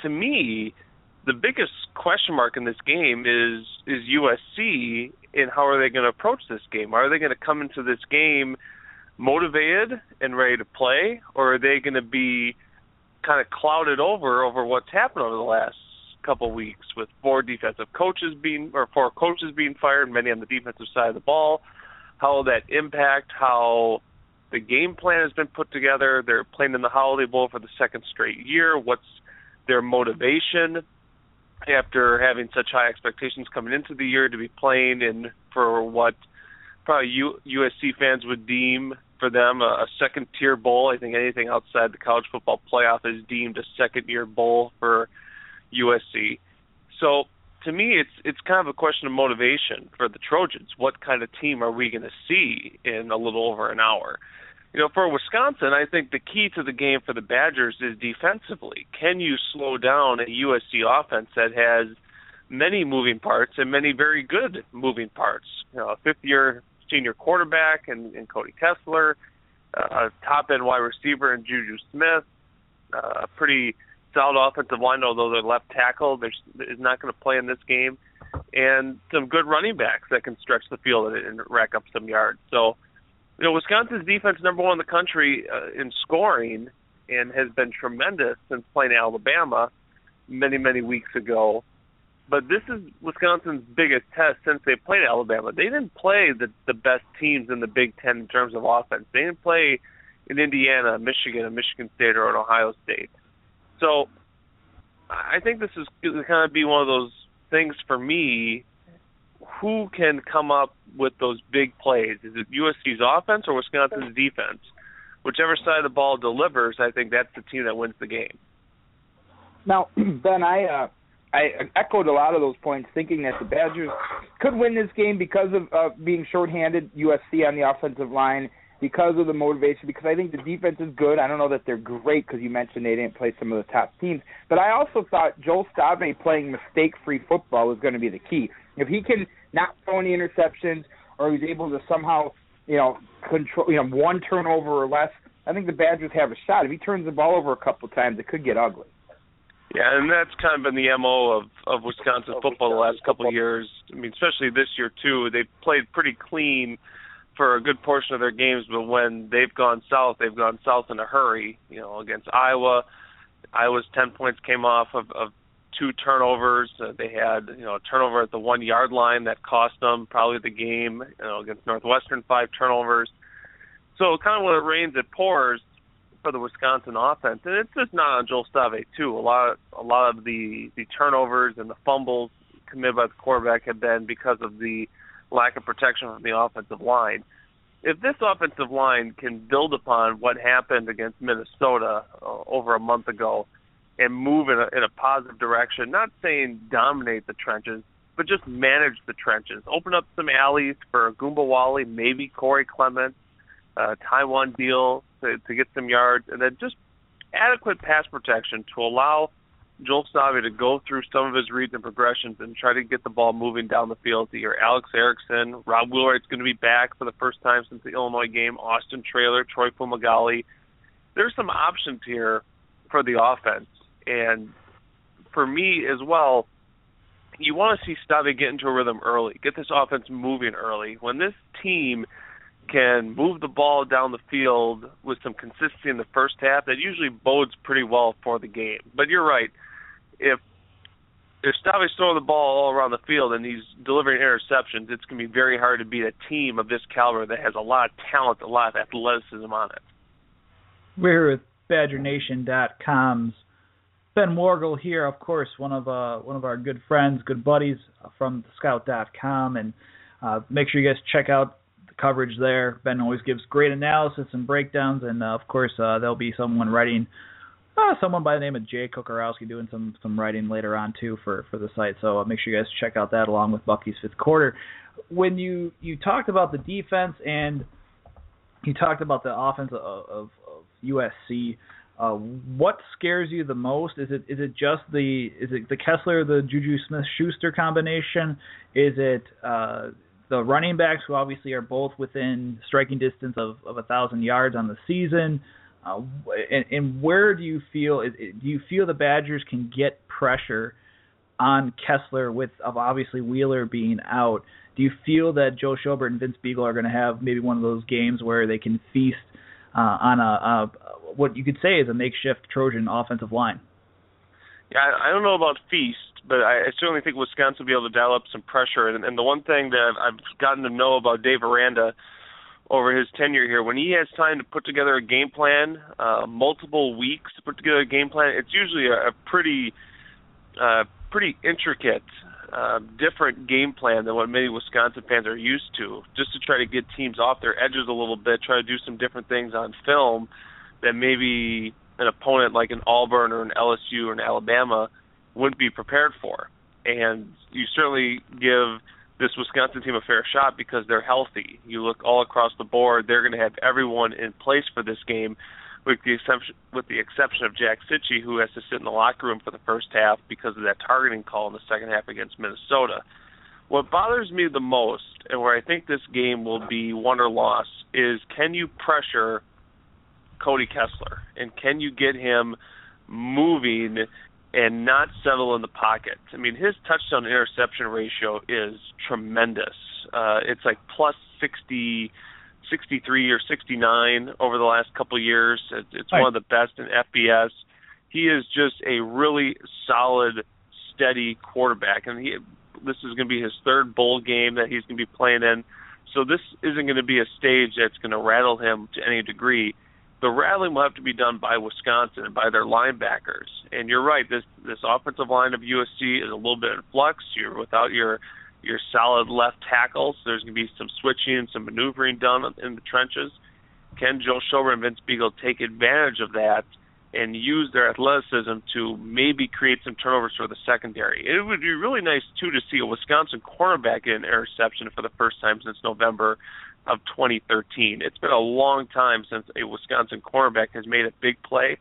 E: to me, the biggest question mark in this game is is USC and how are they going to approach this game? Are they going to come into this game motivated and ready to play, or are they going to be kind of clouded over over what's happened over the last couple of weeks with four defensive coaches being or four coaches being fired, many on the defensive side of the ball? How will that impact how the game plan has been put together? They're playing in the Holiday Bowl for the second straight year. What's their motivation? After having such high expectations coming into the year to be playing in for what probably U- USC fans would deem for them a, a second tier bowl. I think anything outside the college football playoff is deemed a second year bowl for USC. So to me, it's it's kind of a question of motivation for the Trojans. What kind of team are we going to see in a little over an hour? You know, for Wisconsin, I think the key to the game for the Badgers is defensively. Can you slow down a USC offense that has many moving parts and many very good moving parts? You know, a fifth-year senior quarterback and, and Cody Kessler, uh, a top-end wide receiver in Juju Smith, uh, a pretty solid offensive line, although their left tackle is not going to play in this game, and some good running backs that can stretch the field and, and rack up some yards. So you know, Wisconsin's defense number one in the country uh, in scoring and has been tremendous since playing Alabama many many weeks ago. But this is Wisconsin's biggest test since they played Alabama. They didn't play the the best teams in the Big Ten in terms of offense. They didn't play in Indiana, Michigan, Michigan State, or an Ohio State. So I think this is going to kind of be one of those things for me who can come up with those big plays? Is it USC's offense or Wisconsin's defense? Whichever side of the ball delivers, I think that's the team that wins the game.
D: Now, *clears throat* Ben, I uh, I echoed a lot of those points, thinking that the Badgers could win this game because of uh, being shorthanded. USC on the offensive line because of the motivation. Because I think the defense is good. I don't know that they're great because you mentioned they didn't play some of the top teams. But I also thought Joel Stave playing mistake-free football was going to be the key. If he can not throw any interceptions, or he's able to somehow, you know, control, you know, one turnover or less, I think the Badgers have a shot. If he turns the ball over a couple of times, it could get ugly.
E: Yeah, and that's kind of been the mo of of Wisconsin football the last couple of years. I mean, especially this year too. They played pretty clean for a good portion of their games, but when they've gone south, they've gone south in a hurry. You know, against Iowa, Iowa's ten points came off of, of two turnovers. Uh, they had you know a turnover at the one yard line that cost them probably the game. You know, against Northwestern, five turnovers. So kind of when it rains, it pours for the Wisconsin offense, and it's just not on Joel Stave too. A lot, a lot of the the turnovers and the fumbles committed by the quarterback have been because of the lack of protection from the offensive line. If this offensive line can build upon what happened against Minnesota uh, over a month ago and move in a, in a positive direction, not saying dominate the trenches, but just manage the trenches, open up some alleys for Ogunbowale, maybe Corey Clement, uh, Taiwan Deal to, to get some yards, and then just adequate pass protection to allow Joel Stave to go through some of his reads and progressions and try to get the ball moving down the field to your Alex Erickson. Rob Wheelwright's going to be back for the first time since the Illinois game. Austin Traylor, Troy Fumagalli. There's some options here for the offense. And for me as well, you want to see Stave get into a rhythm early, get this offense moving early. When this team – can move the ball down the field with some consistency in the first half, that usually bodes pretty well for the game. But you're right. If if Stave's throwing the ball all around the field and he's delivering interceptions, it's going to be very hard to beat a team of this caliber that has a lot of talent, a lot of athleticism on it.
A: We're with BadgerNation.com's Ben Worgull here, of course, one of uh, one of our good friends, good buddies from Scout.com, and uh, make sure you guys check out the coverage there. Ben always gives great analysis and breakdowns, and uh, of course uh, there'll be someone writing, uh, someone by the name of Jay Kocorowski doing some some writing later on too for for the site. So uh, make sure you guys check out that along with Bucky's fifth quarter. When you you talked about the defense and you talked about the offense of, of, of USC. Uh, what scares you the most? Is it is it just the is it the Kessler the Juju Smith Schuster combination? Is it uh, the running backs, who obviously are both within striking distance of, of a thousand yards on the season. Uh, and, and where do you feel do you feel the Badgers can get pressure on Kessler with of obviously Wheeler being out? Do you feel that Joe Schobert and Vince Biegel are going to have maybe one of those games where they can feast uh, on a, a what you could say is a makeshift Trojan offensive line?
E: Yeah, I I don't know about feast, but I, I certainly think Wisconsin will be able to dial up some pressure. And, and the one thing that I've, I've gotten to know about Dave Aranda over his tenure here, when he has time to put together a game plan, uh, multiple weeks to put together a game plan, it's usually a, a pretty, uh, pretty intricate, different game plan than what many Wisconsin fans are used to. Just to try to get teams off their edges a little bit, try to do some different things on film that maybe an opponent like an Auburn or an LSU or an Alabama wouldn't be prepared for. And you certainly give this Wisconsin team a fair shot because they're healthy. You look all across the board; they're going to have everyone in place for this game, with the exception with the exception of Jack Cichy, who has to sit in the locker room for the first half because of that targeting call in the second half against Minnesota. What bothers me the most, and where I think this game will be won or lost, is can you pressure Cody Kessler, and can you get him moving and not settle in the pocket? I mean, his touchdown interception ratio is tremendous. Uh, it's like plus 60, 63 or 69 over the last couple of years. It's right. one of the best in FBS. He is just a really solid, steady quarterback, and he this is going to be his third bowl game that he's going to be playing in. So this isn't going to be a stage that's going to rattle him to any degree the rattling will have to be done by Wisconsin and by their linebackers. And you're right, this this offensive line of USC is a little bit in flux. You're without your your solid left tackles. There's going to be some switching and some maneuvering done in the trenches. Can Joe Schobert and Vince Biegel take advantage of that and use their athleticism to maybe create some turnovers for the secondary? It would be really nice too to see a Wisconsin cornerback get an interception for the first time since November of 2013. It's been a long time since a Wisconsin cornerback has made a big play.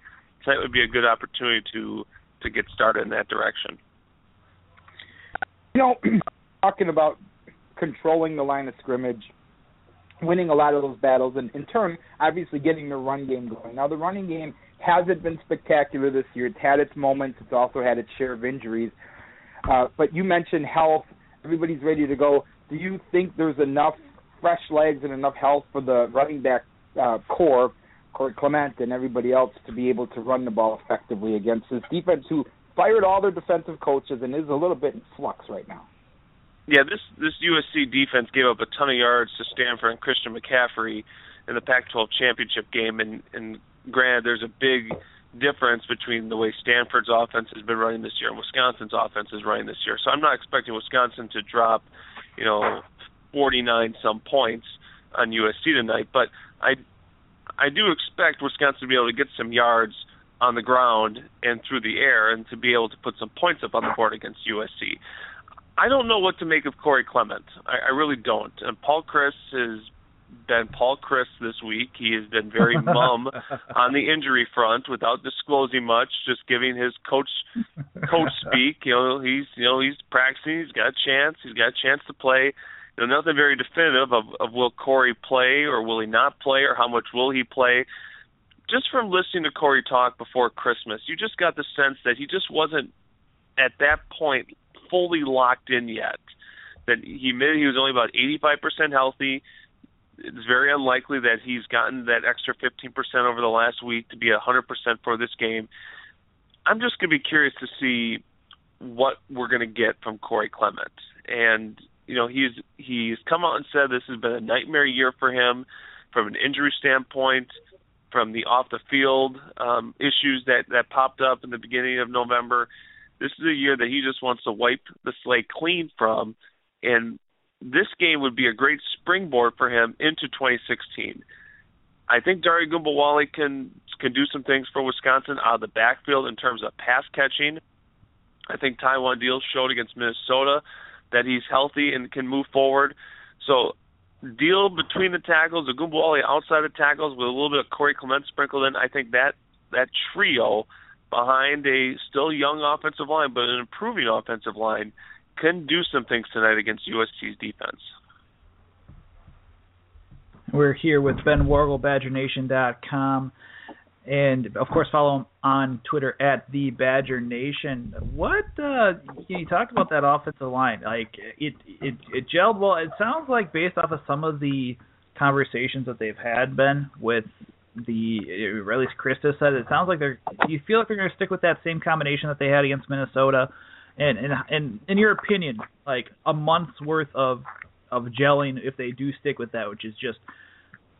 E: That would be a good opportunity to to get started in that direction.
D: You know, *clears throat* talking about controlling the line of scrimmage, winning a lot of those battles, and in turn, obviously getting the run game going. Now, the running game hasn't been spectacular this year. It's had its moments. It's also had its share of injuries. Uh, but you mentioned health. Everybody's ready to go. Do you think there's enough fresh legs and enough health for the running back uh, corps, Corey Clement, and everybody else to be able to run the ball effectively against this defense who fired all their defensive coaches and is a little bit in flux right now?
E: Yeah, this this USC defense gave up a ton of yards to Stanford and Christian McCaffrey in the Pac-12 championship game, and and granted, there's a big difference between the way Stanford's offense has been running this year and Wisconsin's offense is running this year. So I'm not expecting Wisconsin to drop, you know, 49 some points on USC tonight, but I I do expect Wisconsin to be able to get some yards on the ground and through the air and to be able to put some points up on the board against USC. I don't know what to make of Corey Clement. I, I really don't. And Paul Chryst has been Paul Chryst this week. He has been very *laughs* mum on the injury front without disclosing much, just giving his coach coach *laughs* speak. You know, he's you know he's practicing. He's got a chance. He's got a chance to play. You know, nothing very definitive of, of will Corey play or will he not play or how much will he play. Just from listening to Corey talk before Christmas, you just got the sense that he just wasn't at that point fully locked in yet. That he admitted he was only about 85% healthy. It's very unlikely that he's gotten that extra 15% over the last week to be 100% for this game. I'm just going to be curious to see what we're going to get from Corey Clement. And you know, he's he's come out and said this has been a nightmare year for him from an injury standpoint, from the off the field um, issues that that popped up in the beginning of November. This is a year that he just wants to wipe the slate clean from, and this game would be a great springboard for him into 2016. I think Dare Ogunbowale can can do some things for Wisconsin out of the backfield in terms of pass catching. I think Taiwan Deal showed against Minnesota that he's healthy and can move forward. So deal between the tackles, Ogunbowale outside the tackles with a little bit of Corey Clement sprinkled in. I think that that trio behind a still young offensive line but an improving offensive line can do some things tonight against USC's defense.
A: We're here with Ben Worgull, BadgerNation.com and of course follow him on Twitter at the Badger Nation. What uh, you talked about that offensive line? Like it, it, it gelled well. It sounds like based off of some of the conversations that they've had, Ben, with the or at least Chryst said, it sounds like they're. You feel like they're going to stick with that same combination that they had against Minnesota? And and and in your opinion, like a month's worth of of gelling, if they do stick with that, which is just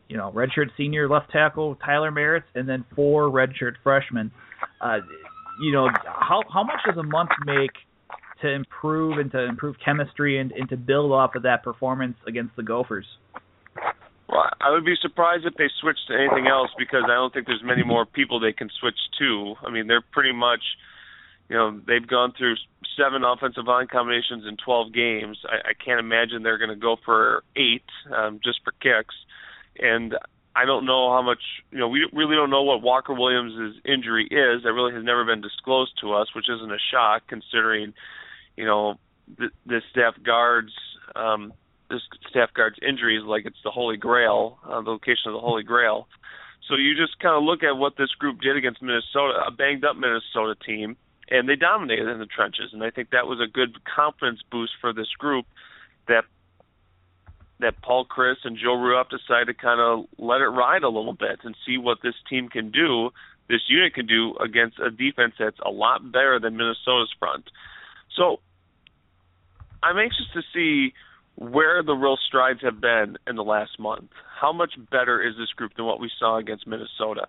A: you know, redshirt senior left tackle Tyler Marz, and then four redshirt freshmen. Uh, you know, how how much does a month make to improve and to improve chemistry and, and to build off of that performance against the Gophers?
E: Well, I would be surprised if they switched to anything else because I don't think there's many more people they can switch to. I mean, they're pretty much, you know, they've gone through seven offensive line combinations in 12 games. I, I can't imagine they're going to go for eight um, just for kicks and I don't know how much you know. We really don't know what Walker Williams' injury is. That really has never been disclosed to us, which isn't a shock considering, you know, the, the staff guards um, this staff guard's injuries like it's the Holy Grail, uh, the location of the Holy Grail. So you just kind of look at what this group did against Minnesota, a banged up Minnesota team, and they dominated in the trenches. And I think that was a good confidence boost for this group that that Paul Chryst and Joe Rudolph decided to kind of let it ride a little bit and see what this team can do, this unit can do against a defense that's a lot better than Minnesota's front. So I'm anxious to see where the real strides have been in the last month. How much better is this group than what we saw against Minnesota?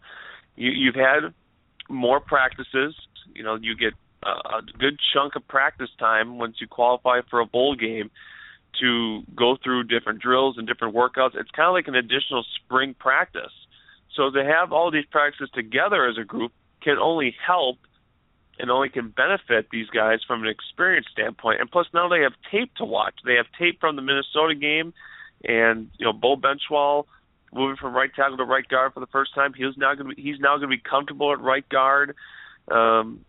E: You, you've had more practices. You know, you get a, a good chunk of practice time once you qualify for a bowl game to go through different drills and different workouts. It's kind of like an additional spring practice. So to have all these practices together as a group can only help and only can benefit these guys from an experience standpoint. And plus, now they have tape to watch. They have tape from the Minnesota game, and you know, Beau Benzschawel moving from right tackle to right guard for the first time. He's now going to be he's now going to be comfortable at right guard, um,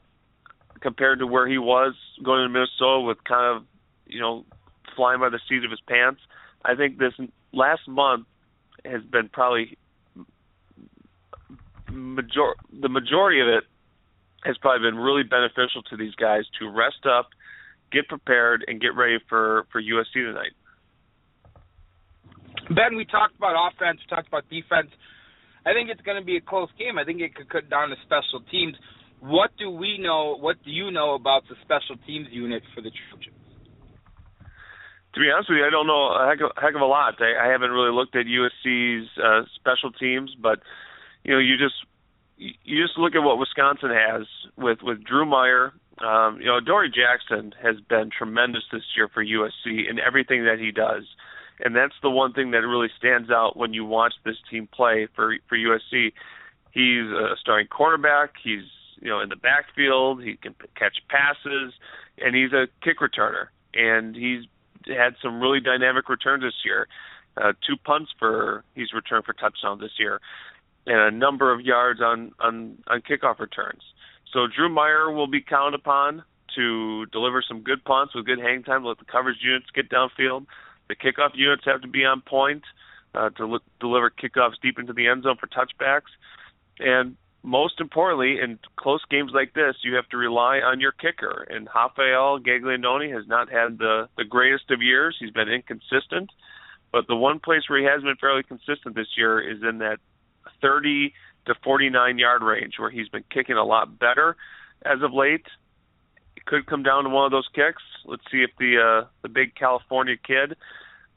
E: compared to where he was going to Minnesota with kind of you know flying by the seat of his pants. I think this last month has been probably major the majority of it has probably been really beneficial to these guys to rest up, get prepared, and get ready for for USC tonight.
D: Ben, we talked about offense, we talked about defense. I think it's going to be a close game. I think it could cut down to special teams. What do we know? What do you know about the special teams unit for the Trojans?
E: To be honest with you, I don't know a heck of, heck of a lot. I, I haven't really looked at USC's uh, special teams, but you know, you just you just look at what Wisconsin has with with Drew Meyer. Um, you know, Dory Jackson has been tremendous this year for USC in everything that he does, and that's the one thing that really stands out when you watch this team play for for USC. He's a starting quarterback. He's you know in the backfield. He can catch passes, and he's a kick returner. And he's had some really dynamic returns this year. Uh, two punts for he's returned for touchdowns this year and a number of yards on on on kickoff returns. So Drew Meyer will be counted upon to deliver some good punts with good hang time. Let the coverage units get downfield. The kickoff units have to be on point uh, to deliver kickoffs deep into the end zone for touchbacks. And most importantly, in close games like this, you have to rely on your kicker. And Rafael Gaglianone has not had the the greatest of years. He's been inconsistent, but the one place where he has been fairly consistent this year is in that 30 to 49 yard range where he's been kicking a lot better as of late. It could come down to one of those kicks. Let's see if the uh, the big California kid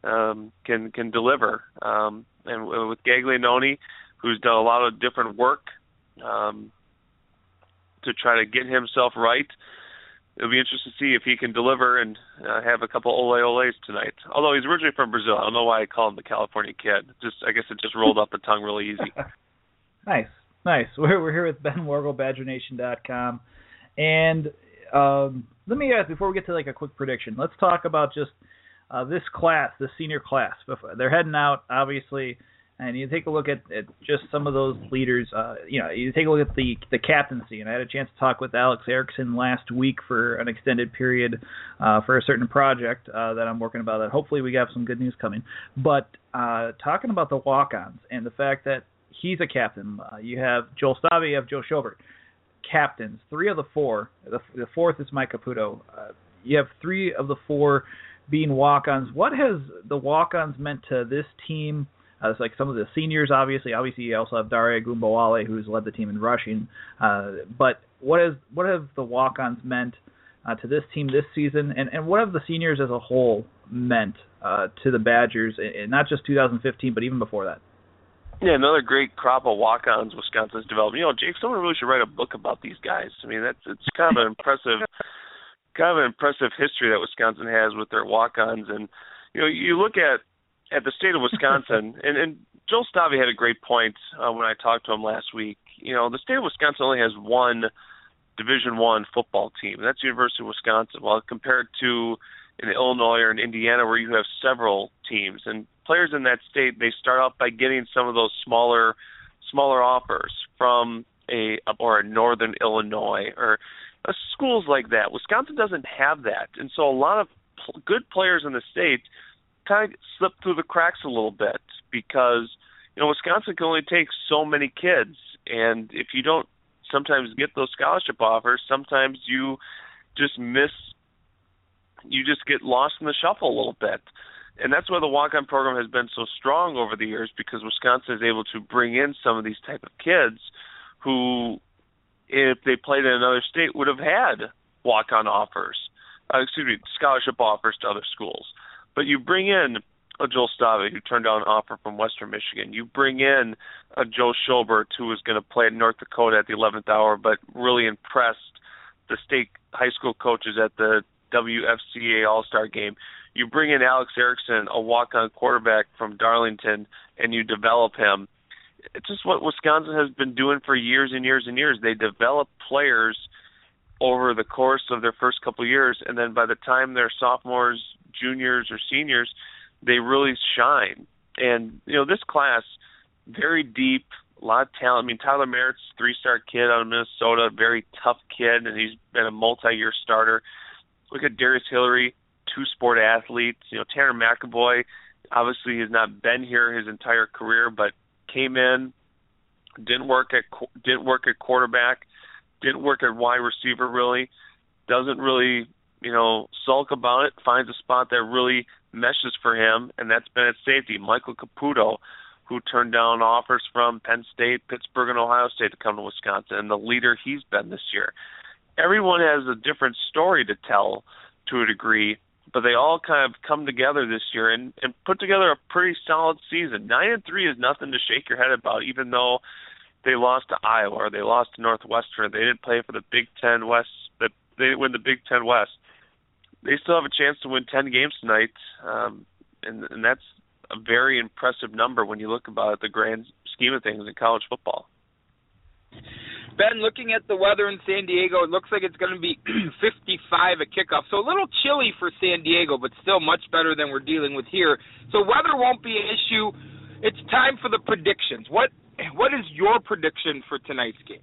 E: um, can can deliver. Um, and with Gaglianone, who's done a lot of different work um, to try to get himself right, it'll be interesting to see if he can deliver and uh, have a couple ole oles tonight. Although he's originally from Brazil, I don't know why I call him the California kid. Just I guess it just rolled off the tongue really easy. *laughs*
A: nice, nice. *laughs* We're we're here with Ben Worgull, BadgerNation.com, and um, let me ask before we get to like a quick prediction. Let's talk about just uh, this class, the senior class. They're heading out, obviously and you take a look at, at just some of those leaders. Uh, you know, you take a look at the the captaincy, and I had a chance to talk with Alex Erickson last week for an extended period uh, for a certain project uh, that I'm working about. That hopefully we have some good news coming. But uh, talking about the walk-ons and the fact that he's a captain, uh, you have Joel Stave, you have Joe Schobert, captains. Three of the four. The, the fourth is Mike Caputo. Uh, you have three of the four being walk-ons. What has the walk-ons meant to this team? Uh, it's like some of the seniors, obviously. Obviously, you also have Dare Ogunbowale, who's led the team in rushing. Uh, but what has what have the walk-ons meant uh, to this team this season, and and what have the seniors as a whole meant uh, to the Badgers, and not just 2015, but even before that?
E: Yeah, another great crop of walk-ons Wisconsin's developed. You know, Jake, someone really should write a book about these guys. I mean, that's it's kind of an impressive, kind of an impressive history that Wisconsin has with their walk-ons, and you know, you look at at the state of Wisconsin, *laughs* and, and Joel Stave had a great point uh, when I talked to him last week. You know, the state of Wisconsin only has one Division One football team. And that's University of Wisconsin. Well, compared to in Illinois or in Indiana, where you have several teams and players in that state, they start out by getting some of those smaller, smaller offers from a or a Northern Illinois or uh, schools like that. Wisconsin doesn't have that, and so a lot of pl- good players in the state kind of slipped through the cracks a little bit because you know Wisconsin can only take so many kids, and if you don't sometimes get those scholarship offers, sometimes you just miss, you just get lost in the shuffle a little bit. And that's why the walk-on program has been so strong over the years because Wisconsin is able to bring in some of these type of kids who, if they played in another state, would have had walk-on offers, uh, excuse me, scholarship offers to other schools. But you bring in a Joel Stave who turned down an offer from Western Michigan. You bring in uh, a Joe Schobert who was going to play at North Dakota at the 11th hour, but really impressed the state high school coaches at the WFCA All Star game. You bring in Alex Erickson, a walk on quarterback from Darlington, and you develop him. It's just what Wisconsin has been doing for years and years and years. They develop players over the course of their first couple of years, and then by the time they're sophomores, juniors, or seniors, they really shine. And you know, this class very deep, a lot of talent. I mean, Tyler Merritt's three-star kid out of Minnesota, very tough kid, and he's been a multi-year starter. Look at Darius Hillary, two-sport athlete. You know, Tanner McEvoy, obviously has not been here his entire career, but came in, didn't work at didn't work at quarterback, didn't work at wide receiver really, doesn't really you know sulk about it, finds a spot that really meshes for him, and that's been at safety. Michael Caputo, who turned down offers from Penn State, Pittsburgh, and Ohio State to come to Wisconsin, and the leader he's been this year. Everyone has a different story to tell to a degree, but they all kind of come together this year and, and put together a pretty solid season. Nine and three is nothing to shake your head about, even though they lost to Iowa or they lost to Northwestern. They didn't play for the Big Ten West. That they didn't win the Big Ten West. They still have a chance to win ten games tonight, um, and, and that's a very impressive number when you look about it, the grand scheme of things in college football.
D: Ben, looking at the weather in San Diego, it looks like it's going to be *clears throat* 55 at kickoff. So a little chilly for San Diego, but still much better than we're dealing with here. So weather won't be an issue. It's time for the predictions. What what is your prediction for tonight's game?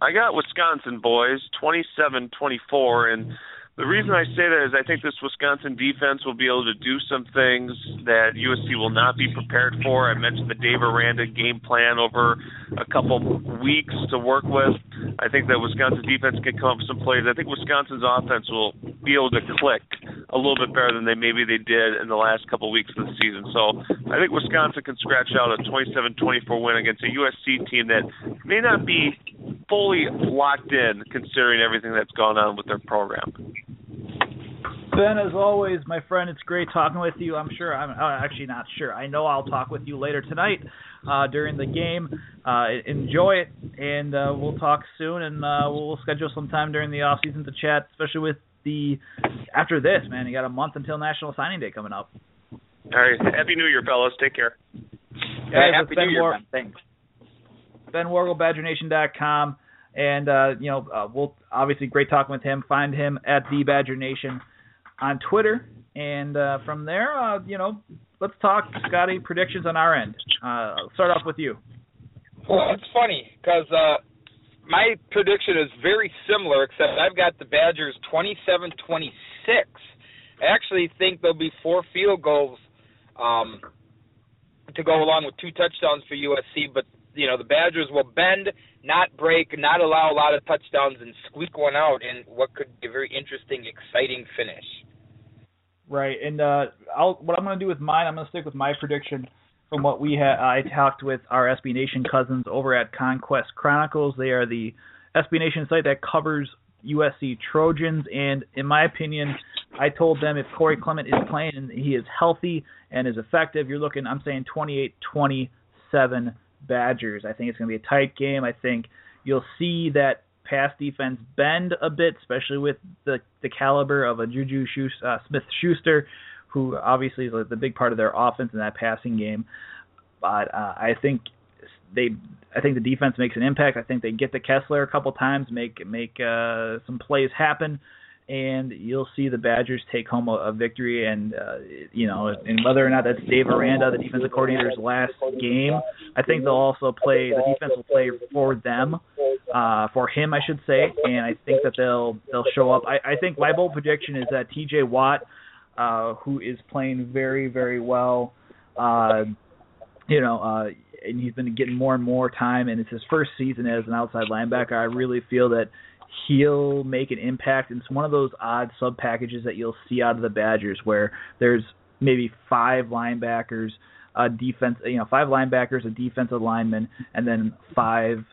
E: I got Wisconsin boys, 27-24 and the reason I say that is I think this Wisconsin defense will be able to do some things that USC will not be prepared for. I mentioned the Dave Aranda game plan over a couple weeks to work with. I think that Wisconsin defense can come up with some plays. I think Wisconsin's offense will be able to click a little bit better than they maybe they did in the last couple weeks of the season. So I think Wisconsin can scratch out a 27-24 win against a USC team that may not be fully locked in considering everything that's gone on with their program.
A: Ben, as always, my friend, it's great talking with you. I'm sure I'm uh, actually not sure. I know I'll talk with you later tonight uh, during the game. Uh, enjoy it, and uh, we'll talk soon, and uh, we'll schedule some time during the off season to chat, especially with the after this. Man, you got a month until National Signing Day coming up.
E: All right, happy New Year, fellas. Take care.
D: Happy New Year, War- Ben. Thanks.
A: Ben Worgull, BadgerNation.com. And uh, you know, uh, we'll obviously great talking with him. Find him at the Badger Nation on Twitter, and uh, from there, uh, you know, let's talk Scotty predictions on our end. Uh, I'll start off with you.
D: Well, it's funny because uh, my prediction is very similar, except I've got the Badgers 27-26. I actually think there'll be four field goals um, to go along with two touchdowns for USC, but you know the Badgers will bend, not break, not allow a lot of touchdowns, and squeak one out in what could be a very interesting, exciting finish.
A: Right, and uh, I'll what I'm going to do with mine. I'm going to stick with my prediction from what we had. I talked with our SB Nation cousins over at Conquest Chronicles. They are the SB Nation site that covers USC Trojans, and in my opinion, I told them if Corey Clement is playing and he is healthy and is effective, you're looking. I'm saying 28-27 Badgers. I think it's going to be a tight game. I think you'll see that pass defense bend a bit, especially with the the caliber of a Juju uh, Smith Schuster, who obviously is like the big part of their offense in that passing game. But uh, I think they, I think the defense makes an impact. I think they get to Kessler a couple times, make make uh, some plays happen and you'll see the Badgers take home a, a victory. And uh, you know, and whether or not that's Dave Aranda, the defensive coordinator's last game, I think they'll also play. The defense will play for them, uh, for him, I should say. And I think that they'll they'll show up. I, I think my bold prediction is that T.J. Watt, uh, who is playing very very well, uh, you know. Uh, and he's been getting more and more time, and it's his first season as an outside linebacker. I really feel that he'll make an impact. It's one of those odd sub packages that you'll see out of the Badgers where there's maybe five linebackers, a defense, you know, five linebackers, a defensive lineman, and then five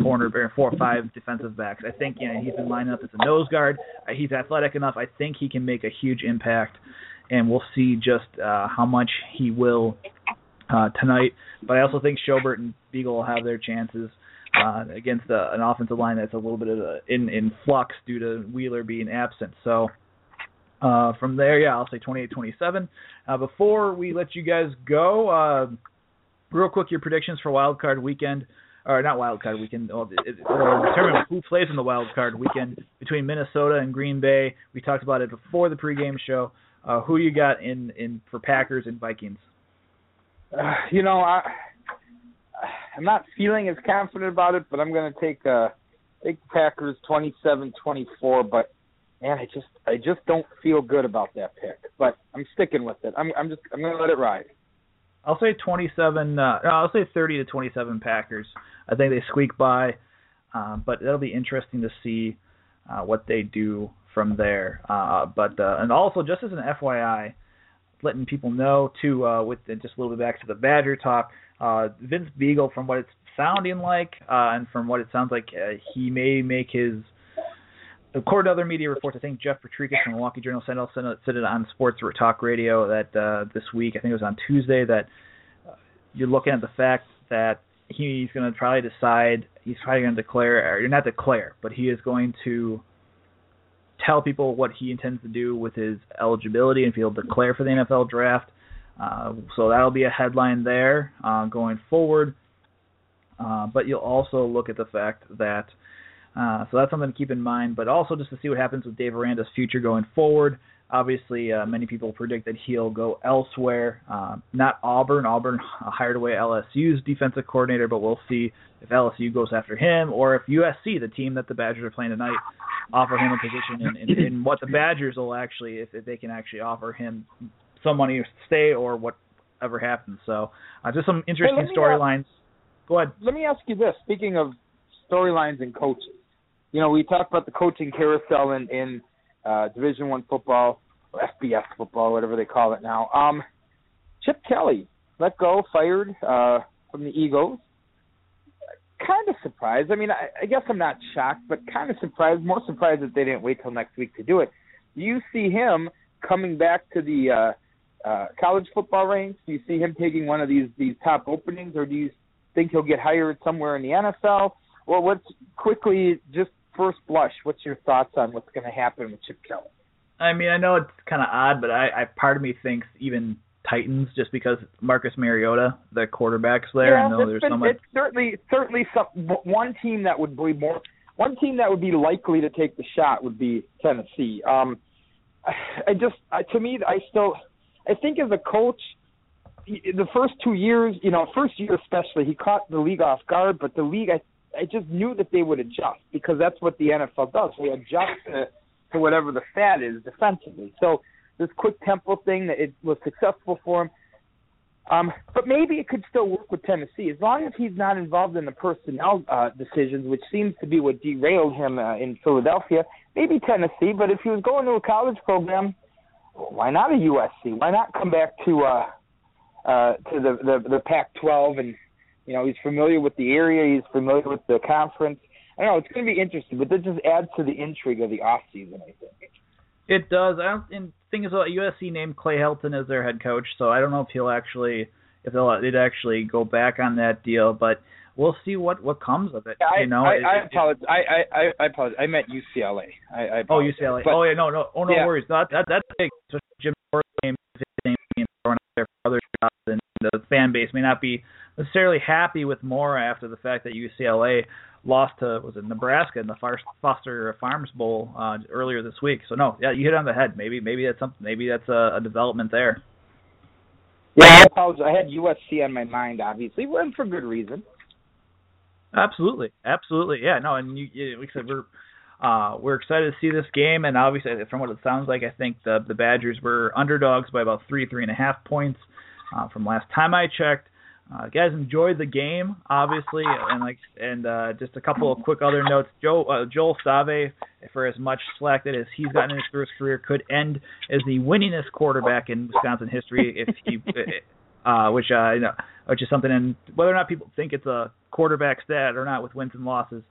A: corner or four or five defensive backs. I think you know he's been lining up as a nose guard. Uh, he's athletic enough. I think he can make a huge impact, and we'll see just uh, how much he will uh, tonight. But I also think Schobert and Biegel will have their chances uh, against a, an offensive line that's a little bit of a, in in flux due to Wheeler being absent. So Uh, from there, yeah, I'll say 28-27. Uh, before we let you guys go, uh, real quick, your predictions for Wild Card Weekend, or not Wild Card Weekend, or determine who plays in the Wild Card Weekend between Minnesota and Green Bay. We talked about it before the pregame show. Uh, who you got in in for Packers and Vikings?
D: Uh, you know, I I'm not feeling as confident about it, but I'm going to take uh take Packers 27-24. But man, I just I just don't feel good about that pick. But I'm sticking with it. I'm I'm just I'm going to let it ride.
A: I'll say 27. Uh, I'll say 30 to 27 Packers. I think they squeak by, uh, but it'll be interesting to see uh, what they do from there. Uh, but uh, and also just as an FYI, letting people know too, uh, with just a little bit back to the Badger talk. Uh, Vince Biegel, from what it's sounding like, uh, and from what it sounds like, uh, he may make his. According to other media reports, I think Jeff Potrykus from Milwaukee Journal Sentinel said it on Sports Talk Radio that uh, this week, I think it was on Tuesday, that uh, you're looking at the fact that he's going to to decide, he's probably going to declare, or you're not declare, but he is going to tell people what he intends to do with his eligibility and if he'll declare for the NFL draft. Uh, so that'll be a headline there uh, going forward. Uh, but you'll also look at the fact that uh, so that's something to keep in mind. But also just to see what happens with Dave Aranda's future going forward. Obviously, uh, many people predict that he'll go elsewhere, not Auburn. Auburn hired away LSU's defensive coordinator, but we'll see if LSU goes after him or if USC, the team that the Badgers are playing tonight, offer him a position in, in, in what the Badgers will actually, if, if they can actually offer him some money stay or whatever happens. So uh, just some interesting hey, storylines. Go ahead.
D: Let me ask you this. Speaking of storylines and coaches, you know, we talked about the coaching carousel in, in uh, Division One football, or FBS football, whatever they call it now. Um, Chip Kelly let go, fired uh, from the Eagles. Kind of surprised. I mean, I, I guess I'm not shocked, but kind of surprised. More surprised that they didn't wait till next week to do it. You see him coming back to the uh, uh, college football ranks? Do you see him taking one of these these top openings, or do you think he'll get hired somewhere in the NFL? Well, what's quickly just first blush, what's your thoughts on what's going to happen with Chip Kelly?
A: I mean, I know it's kind of odd, but I, I part of me thinks even Titans just because Marcus Mariota, the quarterback's there.
D: Yeah,
A: I know there's
D: been,
A: so much.
D: It's certainly certainly some one team that would be more one team that would be likely to take the shot would be Tennessee. Um, I just to me, I still I think as a coach, the first two years, you know, first year especially, he caught the league off guard, but the league I I just knew that they would adjust because that's what the NFL does. They adjust to, to whatever the fat is defensively. So this quick tempo thing that it was successful for him. Um, but maybe it could still work with Tennessee as long as he's not involved in the personnel uh, decisions, which seems to be what derailed him uh, in Philadelphia. Maybe Tennessee, but if he was going to a college program, why not a USC? Why not come back to uh, uh, to the, the the Pac-12 and you know, he's familiar with the area. He's familiar with the conference. I don't know. It's going to be interesting, but this just adds to the intrigue of the off season. I think
A: it does. I don't. And thing is, USC named Clay Helton as their head coach, so I don't know if he'll actually, if they'll they'd actually go back on that deal, but we'll see what what comes of it.
D: Yeah,
A: you know,
D: I,
A: it,
D: I
A: it,
D: apologize. I, I I apologize. I meant UCLA. I, I
A: oh UCLA.
D: But,
A: oh yeah, no, no, oh no
D: yeah.
A: worries. That, that that's big. So Jim his name out there for other jobs, and the fan base may not be necessarily happy with Mora after the fact that UCLA lost to was it Nebraska in the Foster Farms Bowl uh, earlier this week. So no, yeah, you hit on the head. Maybe maybe that's something. Maybe that's a, a development there.
D: Yeah, I apologize. I had USC on my mind, obviously, and for good reason.
A: Absolutely, absolutely, yeah. No, and you, like I said, we're uh, we're excited to see this game, and obviously, from what it sounds like, I think the the Badgers were underdogs by about three, three and a half points uh, from last time I checked. Uh, guys enjoyed the game, obviously, and like, and uh, just a couple of quick other notes. Joe uh, Joel Stave, for as much slack that as he's gotten in his first career, could end as the winningest quarterback in Wisconsin history if he, *laughs* uh, which uh, you know, which is something. And whether or not people think it's a quarterback stat or not with wins and losses,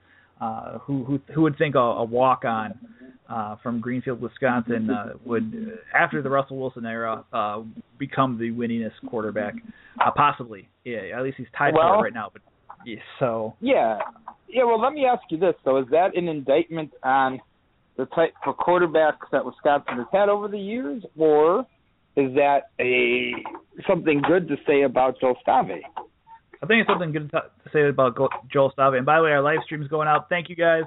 A: uh, who who who would think a, a walk on uh, from Greenfield, Wisconsin, uh, would after the Russell Wilson era uh, become the winningest quarterback, uh, possibly. Yeah, at least he's tied
D: well,
A: for it right now. But yeah, so
D: yeah, yeah. Well, let me ask you this though: Is that an indictment on the type of quarterbacks that Wisconsin has had over the years, or is that a something good to say about Joel Stave?
A: I think it's something good to, to say about Joel Stave. And by the way, our live stream is going out. Thank you guys.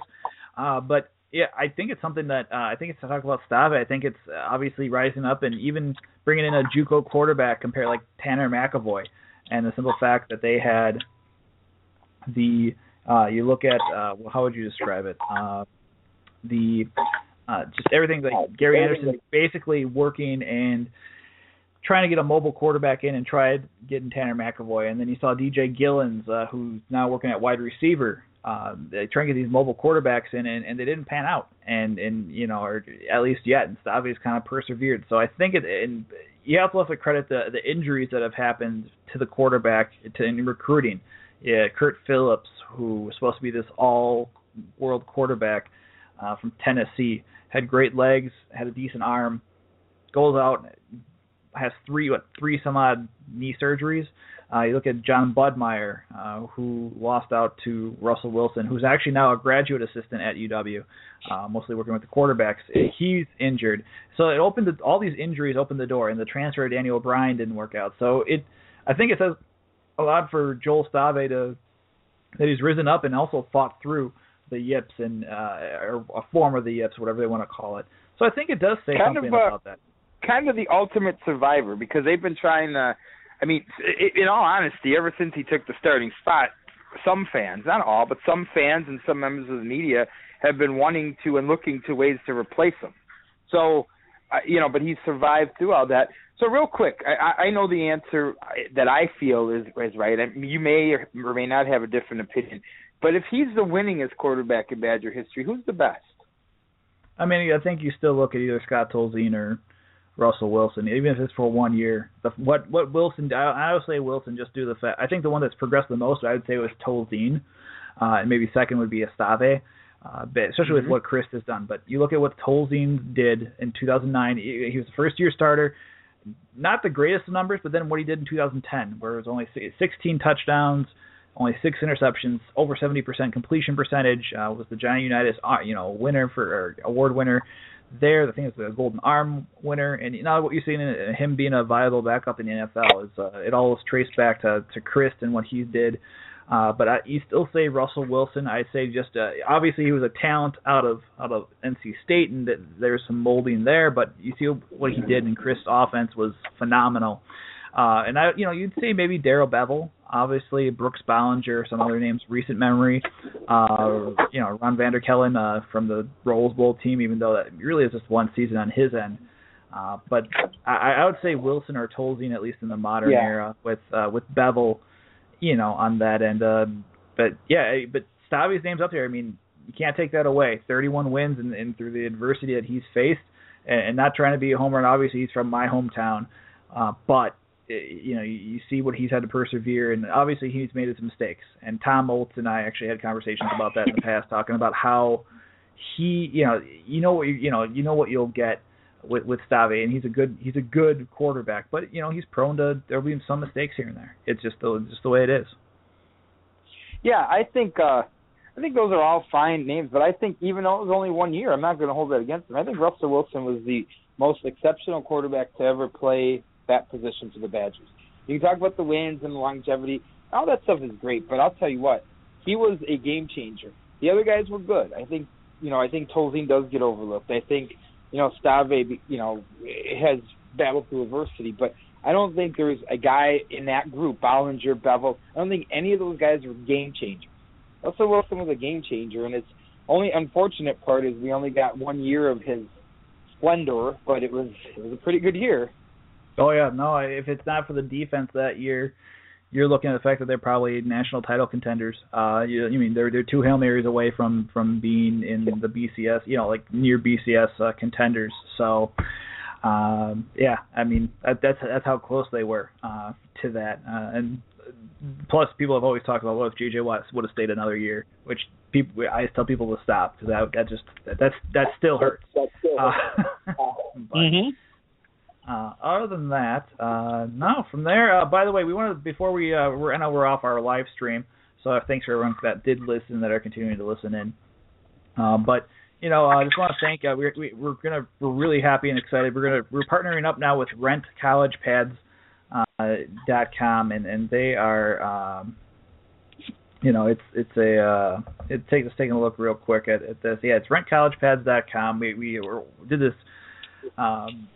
A: Uh, but yeah, I think it's something that uh, I think it's to talk about Stave. I think it's obviously rising up and even bringing in a JUCO quarterback compared like Tanner McEvoy, and the simple fact that they had the uh, you look at uh, how would you describe it? Uh, the uh, just everything like Gary Anderson basically working and trying to get a mobile quarterback in and tried getting Tanner McEvoy, and then you saw DJ Gillins, uh, who's now working at wide receiver. Uh, they try and get these mobile quarterbacks in, and, and they didn't pan out, and and you know, or at least yet. And Stave's kind of persevered. So I think it, and you have to also credit the the injuries that have happened to the quarterback to in recruiting. Yeah, Curt Phillips, who was supposed to be this all-world quarterback uh, from Tennessee, had great legs, had a decent arm, goes out, has three what three some odd knee surgeries. Uh, you look at Jon Budmayr, uh, who lost out to Russell Wilson, who's actually now a graduate assistant at UW, uh, mostly working with the quarterbacks. He's injured, so it opened the, all these injuries opened the door, and the transfer of Daniel O'Brien didn't work out. So it, I think it says a lot for Joel Stave to that he's risen up and also fought through the yips and uh, or a form of the yips, whatever they want to call it. So I think it does say
D: kind
A: something
D: of, uh,
A: about that.
D: Kind of the ultimate survivor because they've been trying to. I mean, in all honesty, ever since he took the starting spot, some fans, not all, but some fans and some members of the media have been wanting to and looking to ways to replace him. So, you know, but he's survived through all that. So, real quick, I, I know the answer that I feel is is right. I mean, you may or may not have a different opinion, but if he's the winningest quarterback in Badger history, who's the best?
A: I mean, I think you still look at either Scott Tolzien or Russell Wilson, even if it's for one year. The, what what Wilson? I, I would say Wilson just do the fact. I think the one that's progressed the most, I would say, was Tolzien, uh, and maybe second would be Estave, uh, but especially
D: mm-hmm.
A: with what Chryst has done. But you look at what Tolzien did in 2009. He, he was a first year starter, not the greatest of numbers, but then what he did in 2010, where it was only 16 touchdowns, only six interceptions, over 70% completion percentage. Uh, was the Johnny Unitas, uh, you know, winner for or award winner there. The thing is the Golden Arm winner, and now what you're seeing in him being a viable backup in the NFL is uh, it all is traced back to to Chryst and what he did. Uh, but I, you still say Russell Wilson. I say just uh, obviously he was a talent out of out of NC State, and that there's some molding there. But you see what he did in Chryst offense was phenomenal. Uh, and I, you know, you'd say maybe Darrell Bevell, obviously Brooks Bollinger, some other names, recent memory. Uh, you know, Ron VanderKelen uh, from the Rose Bowl team, even though that really is just one season on his end. Uh, but I, I would say Wilson or Tolzien, at least in the modern
D: yeah.
A: era, with uh, with Bevell, you know, on that end. Uh, but yeah, but Stave's name's up there. I mean, you can't take that away. 31 wins, and, and through the adversity that he's faced, and, and not trying to be a homer. And obviously, he's from my hometown, uh, but you know, you see what he's had to persevere, and obviously he's made his mistakes. And Tom Oltz and I actually had conversations about that in the *laughs* past, talking about how he, you know, you know what you, you know, you know what you'll get with with Stave, and he's a good he's a good quarterback, but you know he's prone to there'll be some mistakes here and there. It's just the just the way it is.
D: Yeah, I think uh I think those are all fine names, but I think even though it was only one year, I'm not going to hold that against him. I think Russell Wilson was the most exceptional quarterback to ever play that position for the Badgers. You can talk about the wins and the longevity. All that stuff is great, but I'll tell you what, he was a game changer. The other guys were good. I think, you know, I think Tolzien does get overlooked. I think, you know, Stave, you know, has battled through adversity, but I don't think there's a guy in that group, Bollinger, Bevell. I don't think any of those guys were game changers. Russell Wilson was a game changer, and it's only unfortunate part is we only got one year of his splendor, but it was it was a pretty good year.
A: Oh yeah, no. If it's not for the defense that year, you're looking at the fact that they're probably national title contenders. Uh, you, you mean they're they're two hail marys away from from being in the BCS, you know, like near BCS uh, contenders. So, um, yeah, I mean that, that's that's how close they were uh, to that. Uh, and plus, people have always talked about what if JJ Watt would have stayed another year, which people I tell people to stop because that that just that, that's that still hurts.
D: That still hurts.
A: Uh, *laughs* but,
D: mm-hmm.
A: Uh, other than that, uh, no. From there, uh, by the way, we wanted before we uh, we're I know we're off our live stream, so thanks for everyone that did listen that are continuing to listen in. Uh, but you know, I uh, just want to thank. Uh, we're we, we're gonna we're really happy and excited. We're gonna we're partnering up now with RentCollegePads.com, uh, dot com, and and they are. Um, you know, it's it's a uh, it takes us taking a look real quick at, at this. Yeah, it's rentcollegepads.com. We we did this. Um,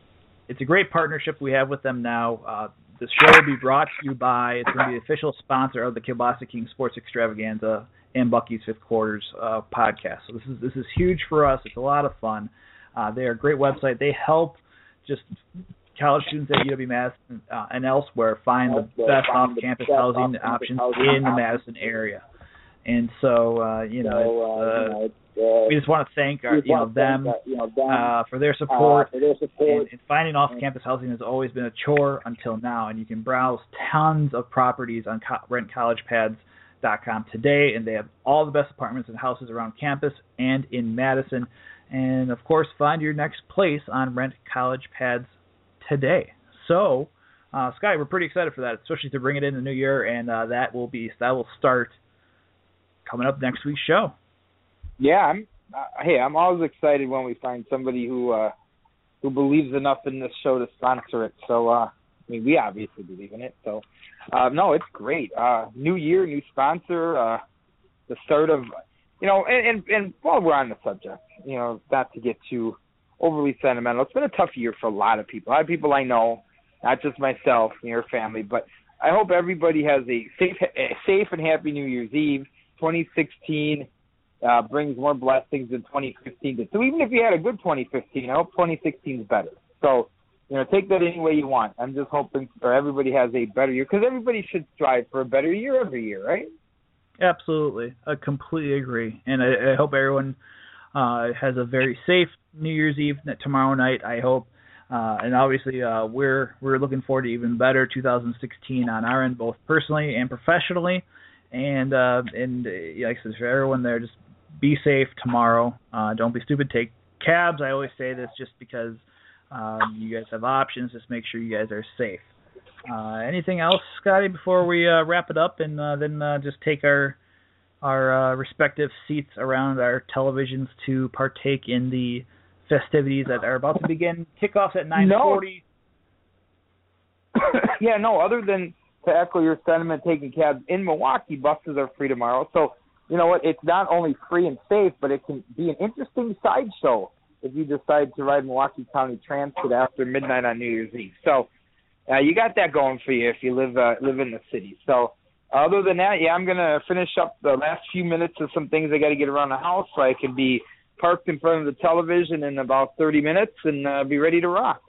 A: it's a great partnership we have with them now. Uh, the show will be brought to you by. It's going to be the official sponsor of the Kielbasa King Sports Extravaganza and Bucky's Fifth Quarters uh, podcast. So this is this is huge for us. It's a lot of fun. Uh, they are a great website. They help just college students at UW Madison uh, and elsewhere find the best off-campus housing options in the Madison area. And so, uh, you know, uh, uh, we just want to thank our, you know, them, uh, for their support. For their support. And, and finding off-campus housing has always been a chore until now. And you can browse tons of properties on co- rentcollegepads.com today, and they have all the best apartments and houses around campus and in Madison. And of course, find your next place on Rent College Pads today. So, uh, Sky, we're pretty excited for that, especially to bring it in the new year, and uh, that will be that will start coming up next week's show.
D: Yeah, I'm. Uh, hey, I'm always excited when we find somebody who uh, who believes enough in this show to sponsor it. So, uh, I mean, we obviously believe in it. So, uh, no, it's great. Uh, new year, new sponsor. Uh, the start of, you know, and, and and while we're on the subject, you know, not to get too overly sentimental. It's been a tough year for a lot of people. A lot of people I know, not just myself and your family, but I hope everybody has a safe, a safe and happy New Year's Eve. 2016 uh, brings more blessings than 2015 did. So even if you had a good 2015, I hope 2016 is better. So you know, take that any way you want. I'm just hoping for everybody has a better year because everybody should strive for a better year every year, right?
A: Absolutely, I completely agree, and I, I hope everyone uh, has a very safe New Year's Eve tomorrow night. I hope, uh, and obviously uh, we're we're looking forward to even better 2016 on our end, both personally and professionally. And uh, and uh, like I said, for everyone there, just be safe tomorrow. Uh, don't be stupid. Take cabs. I always say this just because um, you guys have options. Just make sure you guys are safe. Uh, anything else, Scotty, before we uh, wrap it up and uh, then uh, just take our our uh, respective seats around our televisions to partake in the festivities that are about to begin. Kickoffs at 9:40.
D: No. *coughs* yeah, no. Other than to echo your sentiment, taking cabs in Milwaukee, buses are free tomorrow. So you know what? It's not only free and safe, but it can be an interesting sideshow if you decide to ride Milwaukee County Transit after midnight on New Year's Eve. So uh, you got that going for you if you live uh, live in the city. So other than that, yeah, I'm gonna finish up the last few minutes of some things I got to get around the house so I can be parked in front of the television in about 30 minutes and uh, be ready to rock.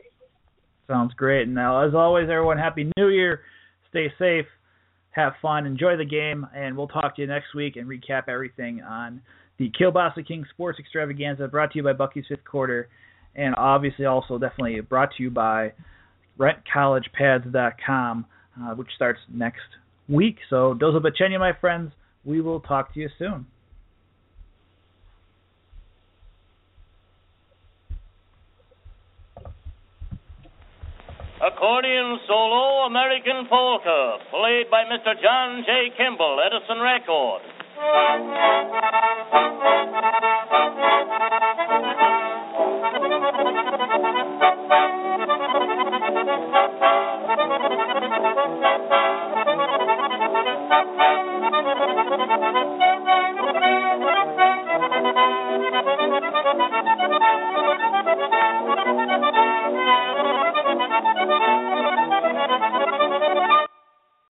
A: Sounds great. And now, as always, everyone, happy New Year. Stay safe, have fun, enjoy the game, and we'll talk to you next week and recap everything on the Kielbasa King Sports Extravaganza brought to you by Bucky's Fifth Quarter, and obviously also definitely brought to you by RentCollegePads.com, uh, which starts next week. So, Dozo Bachenya, my friends, we will talk to you soon.
F: accordion solo American Polka, played by Mr. John J. Kimmel, Edison Records. Thank *laughs* you. Thank you.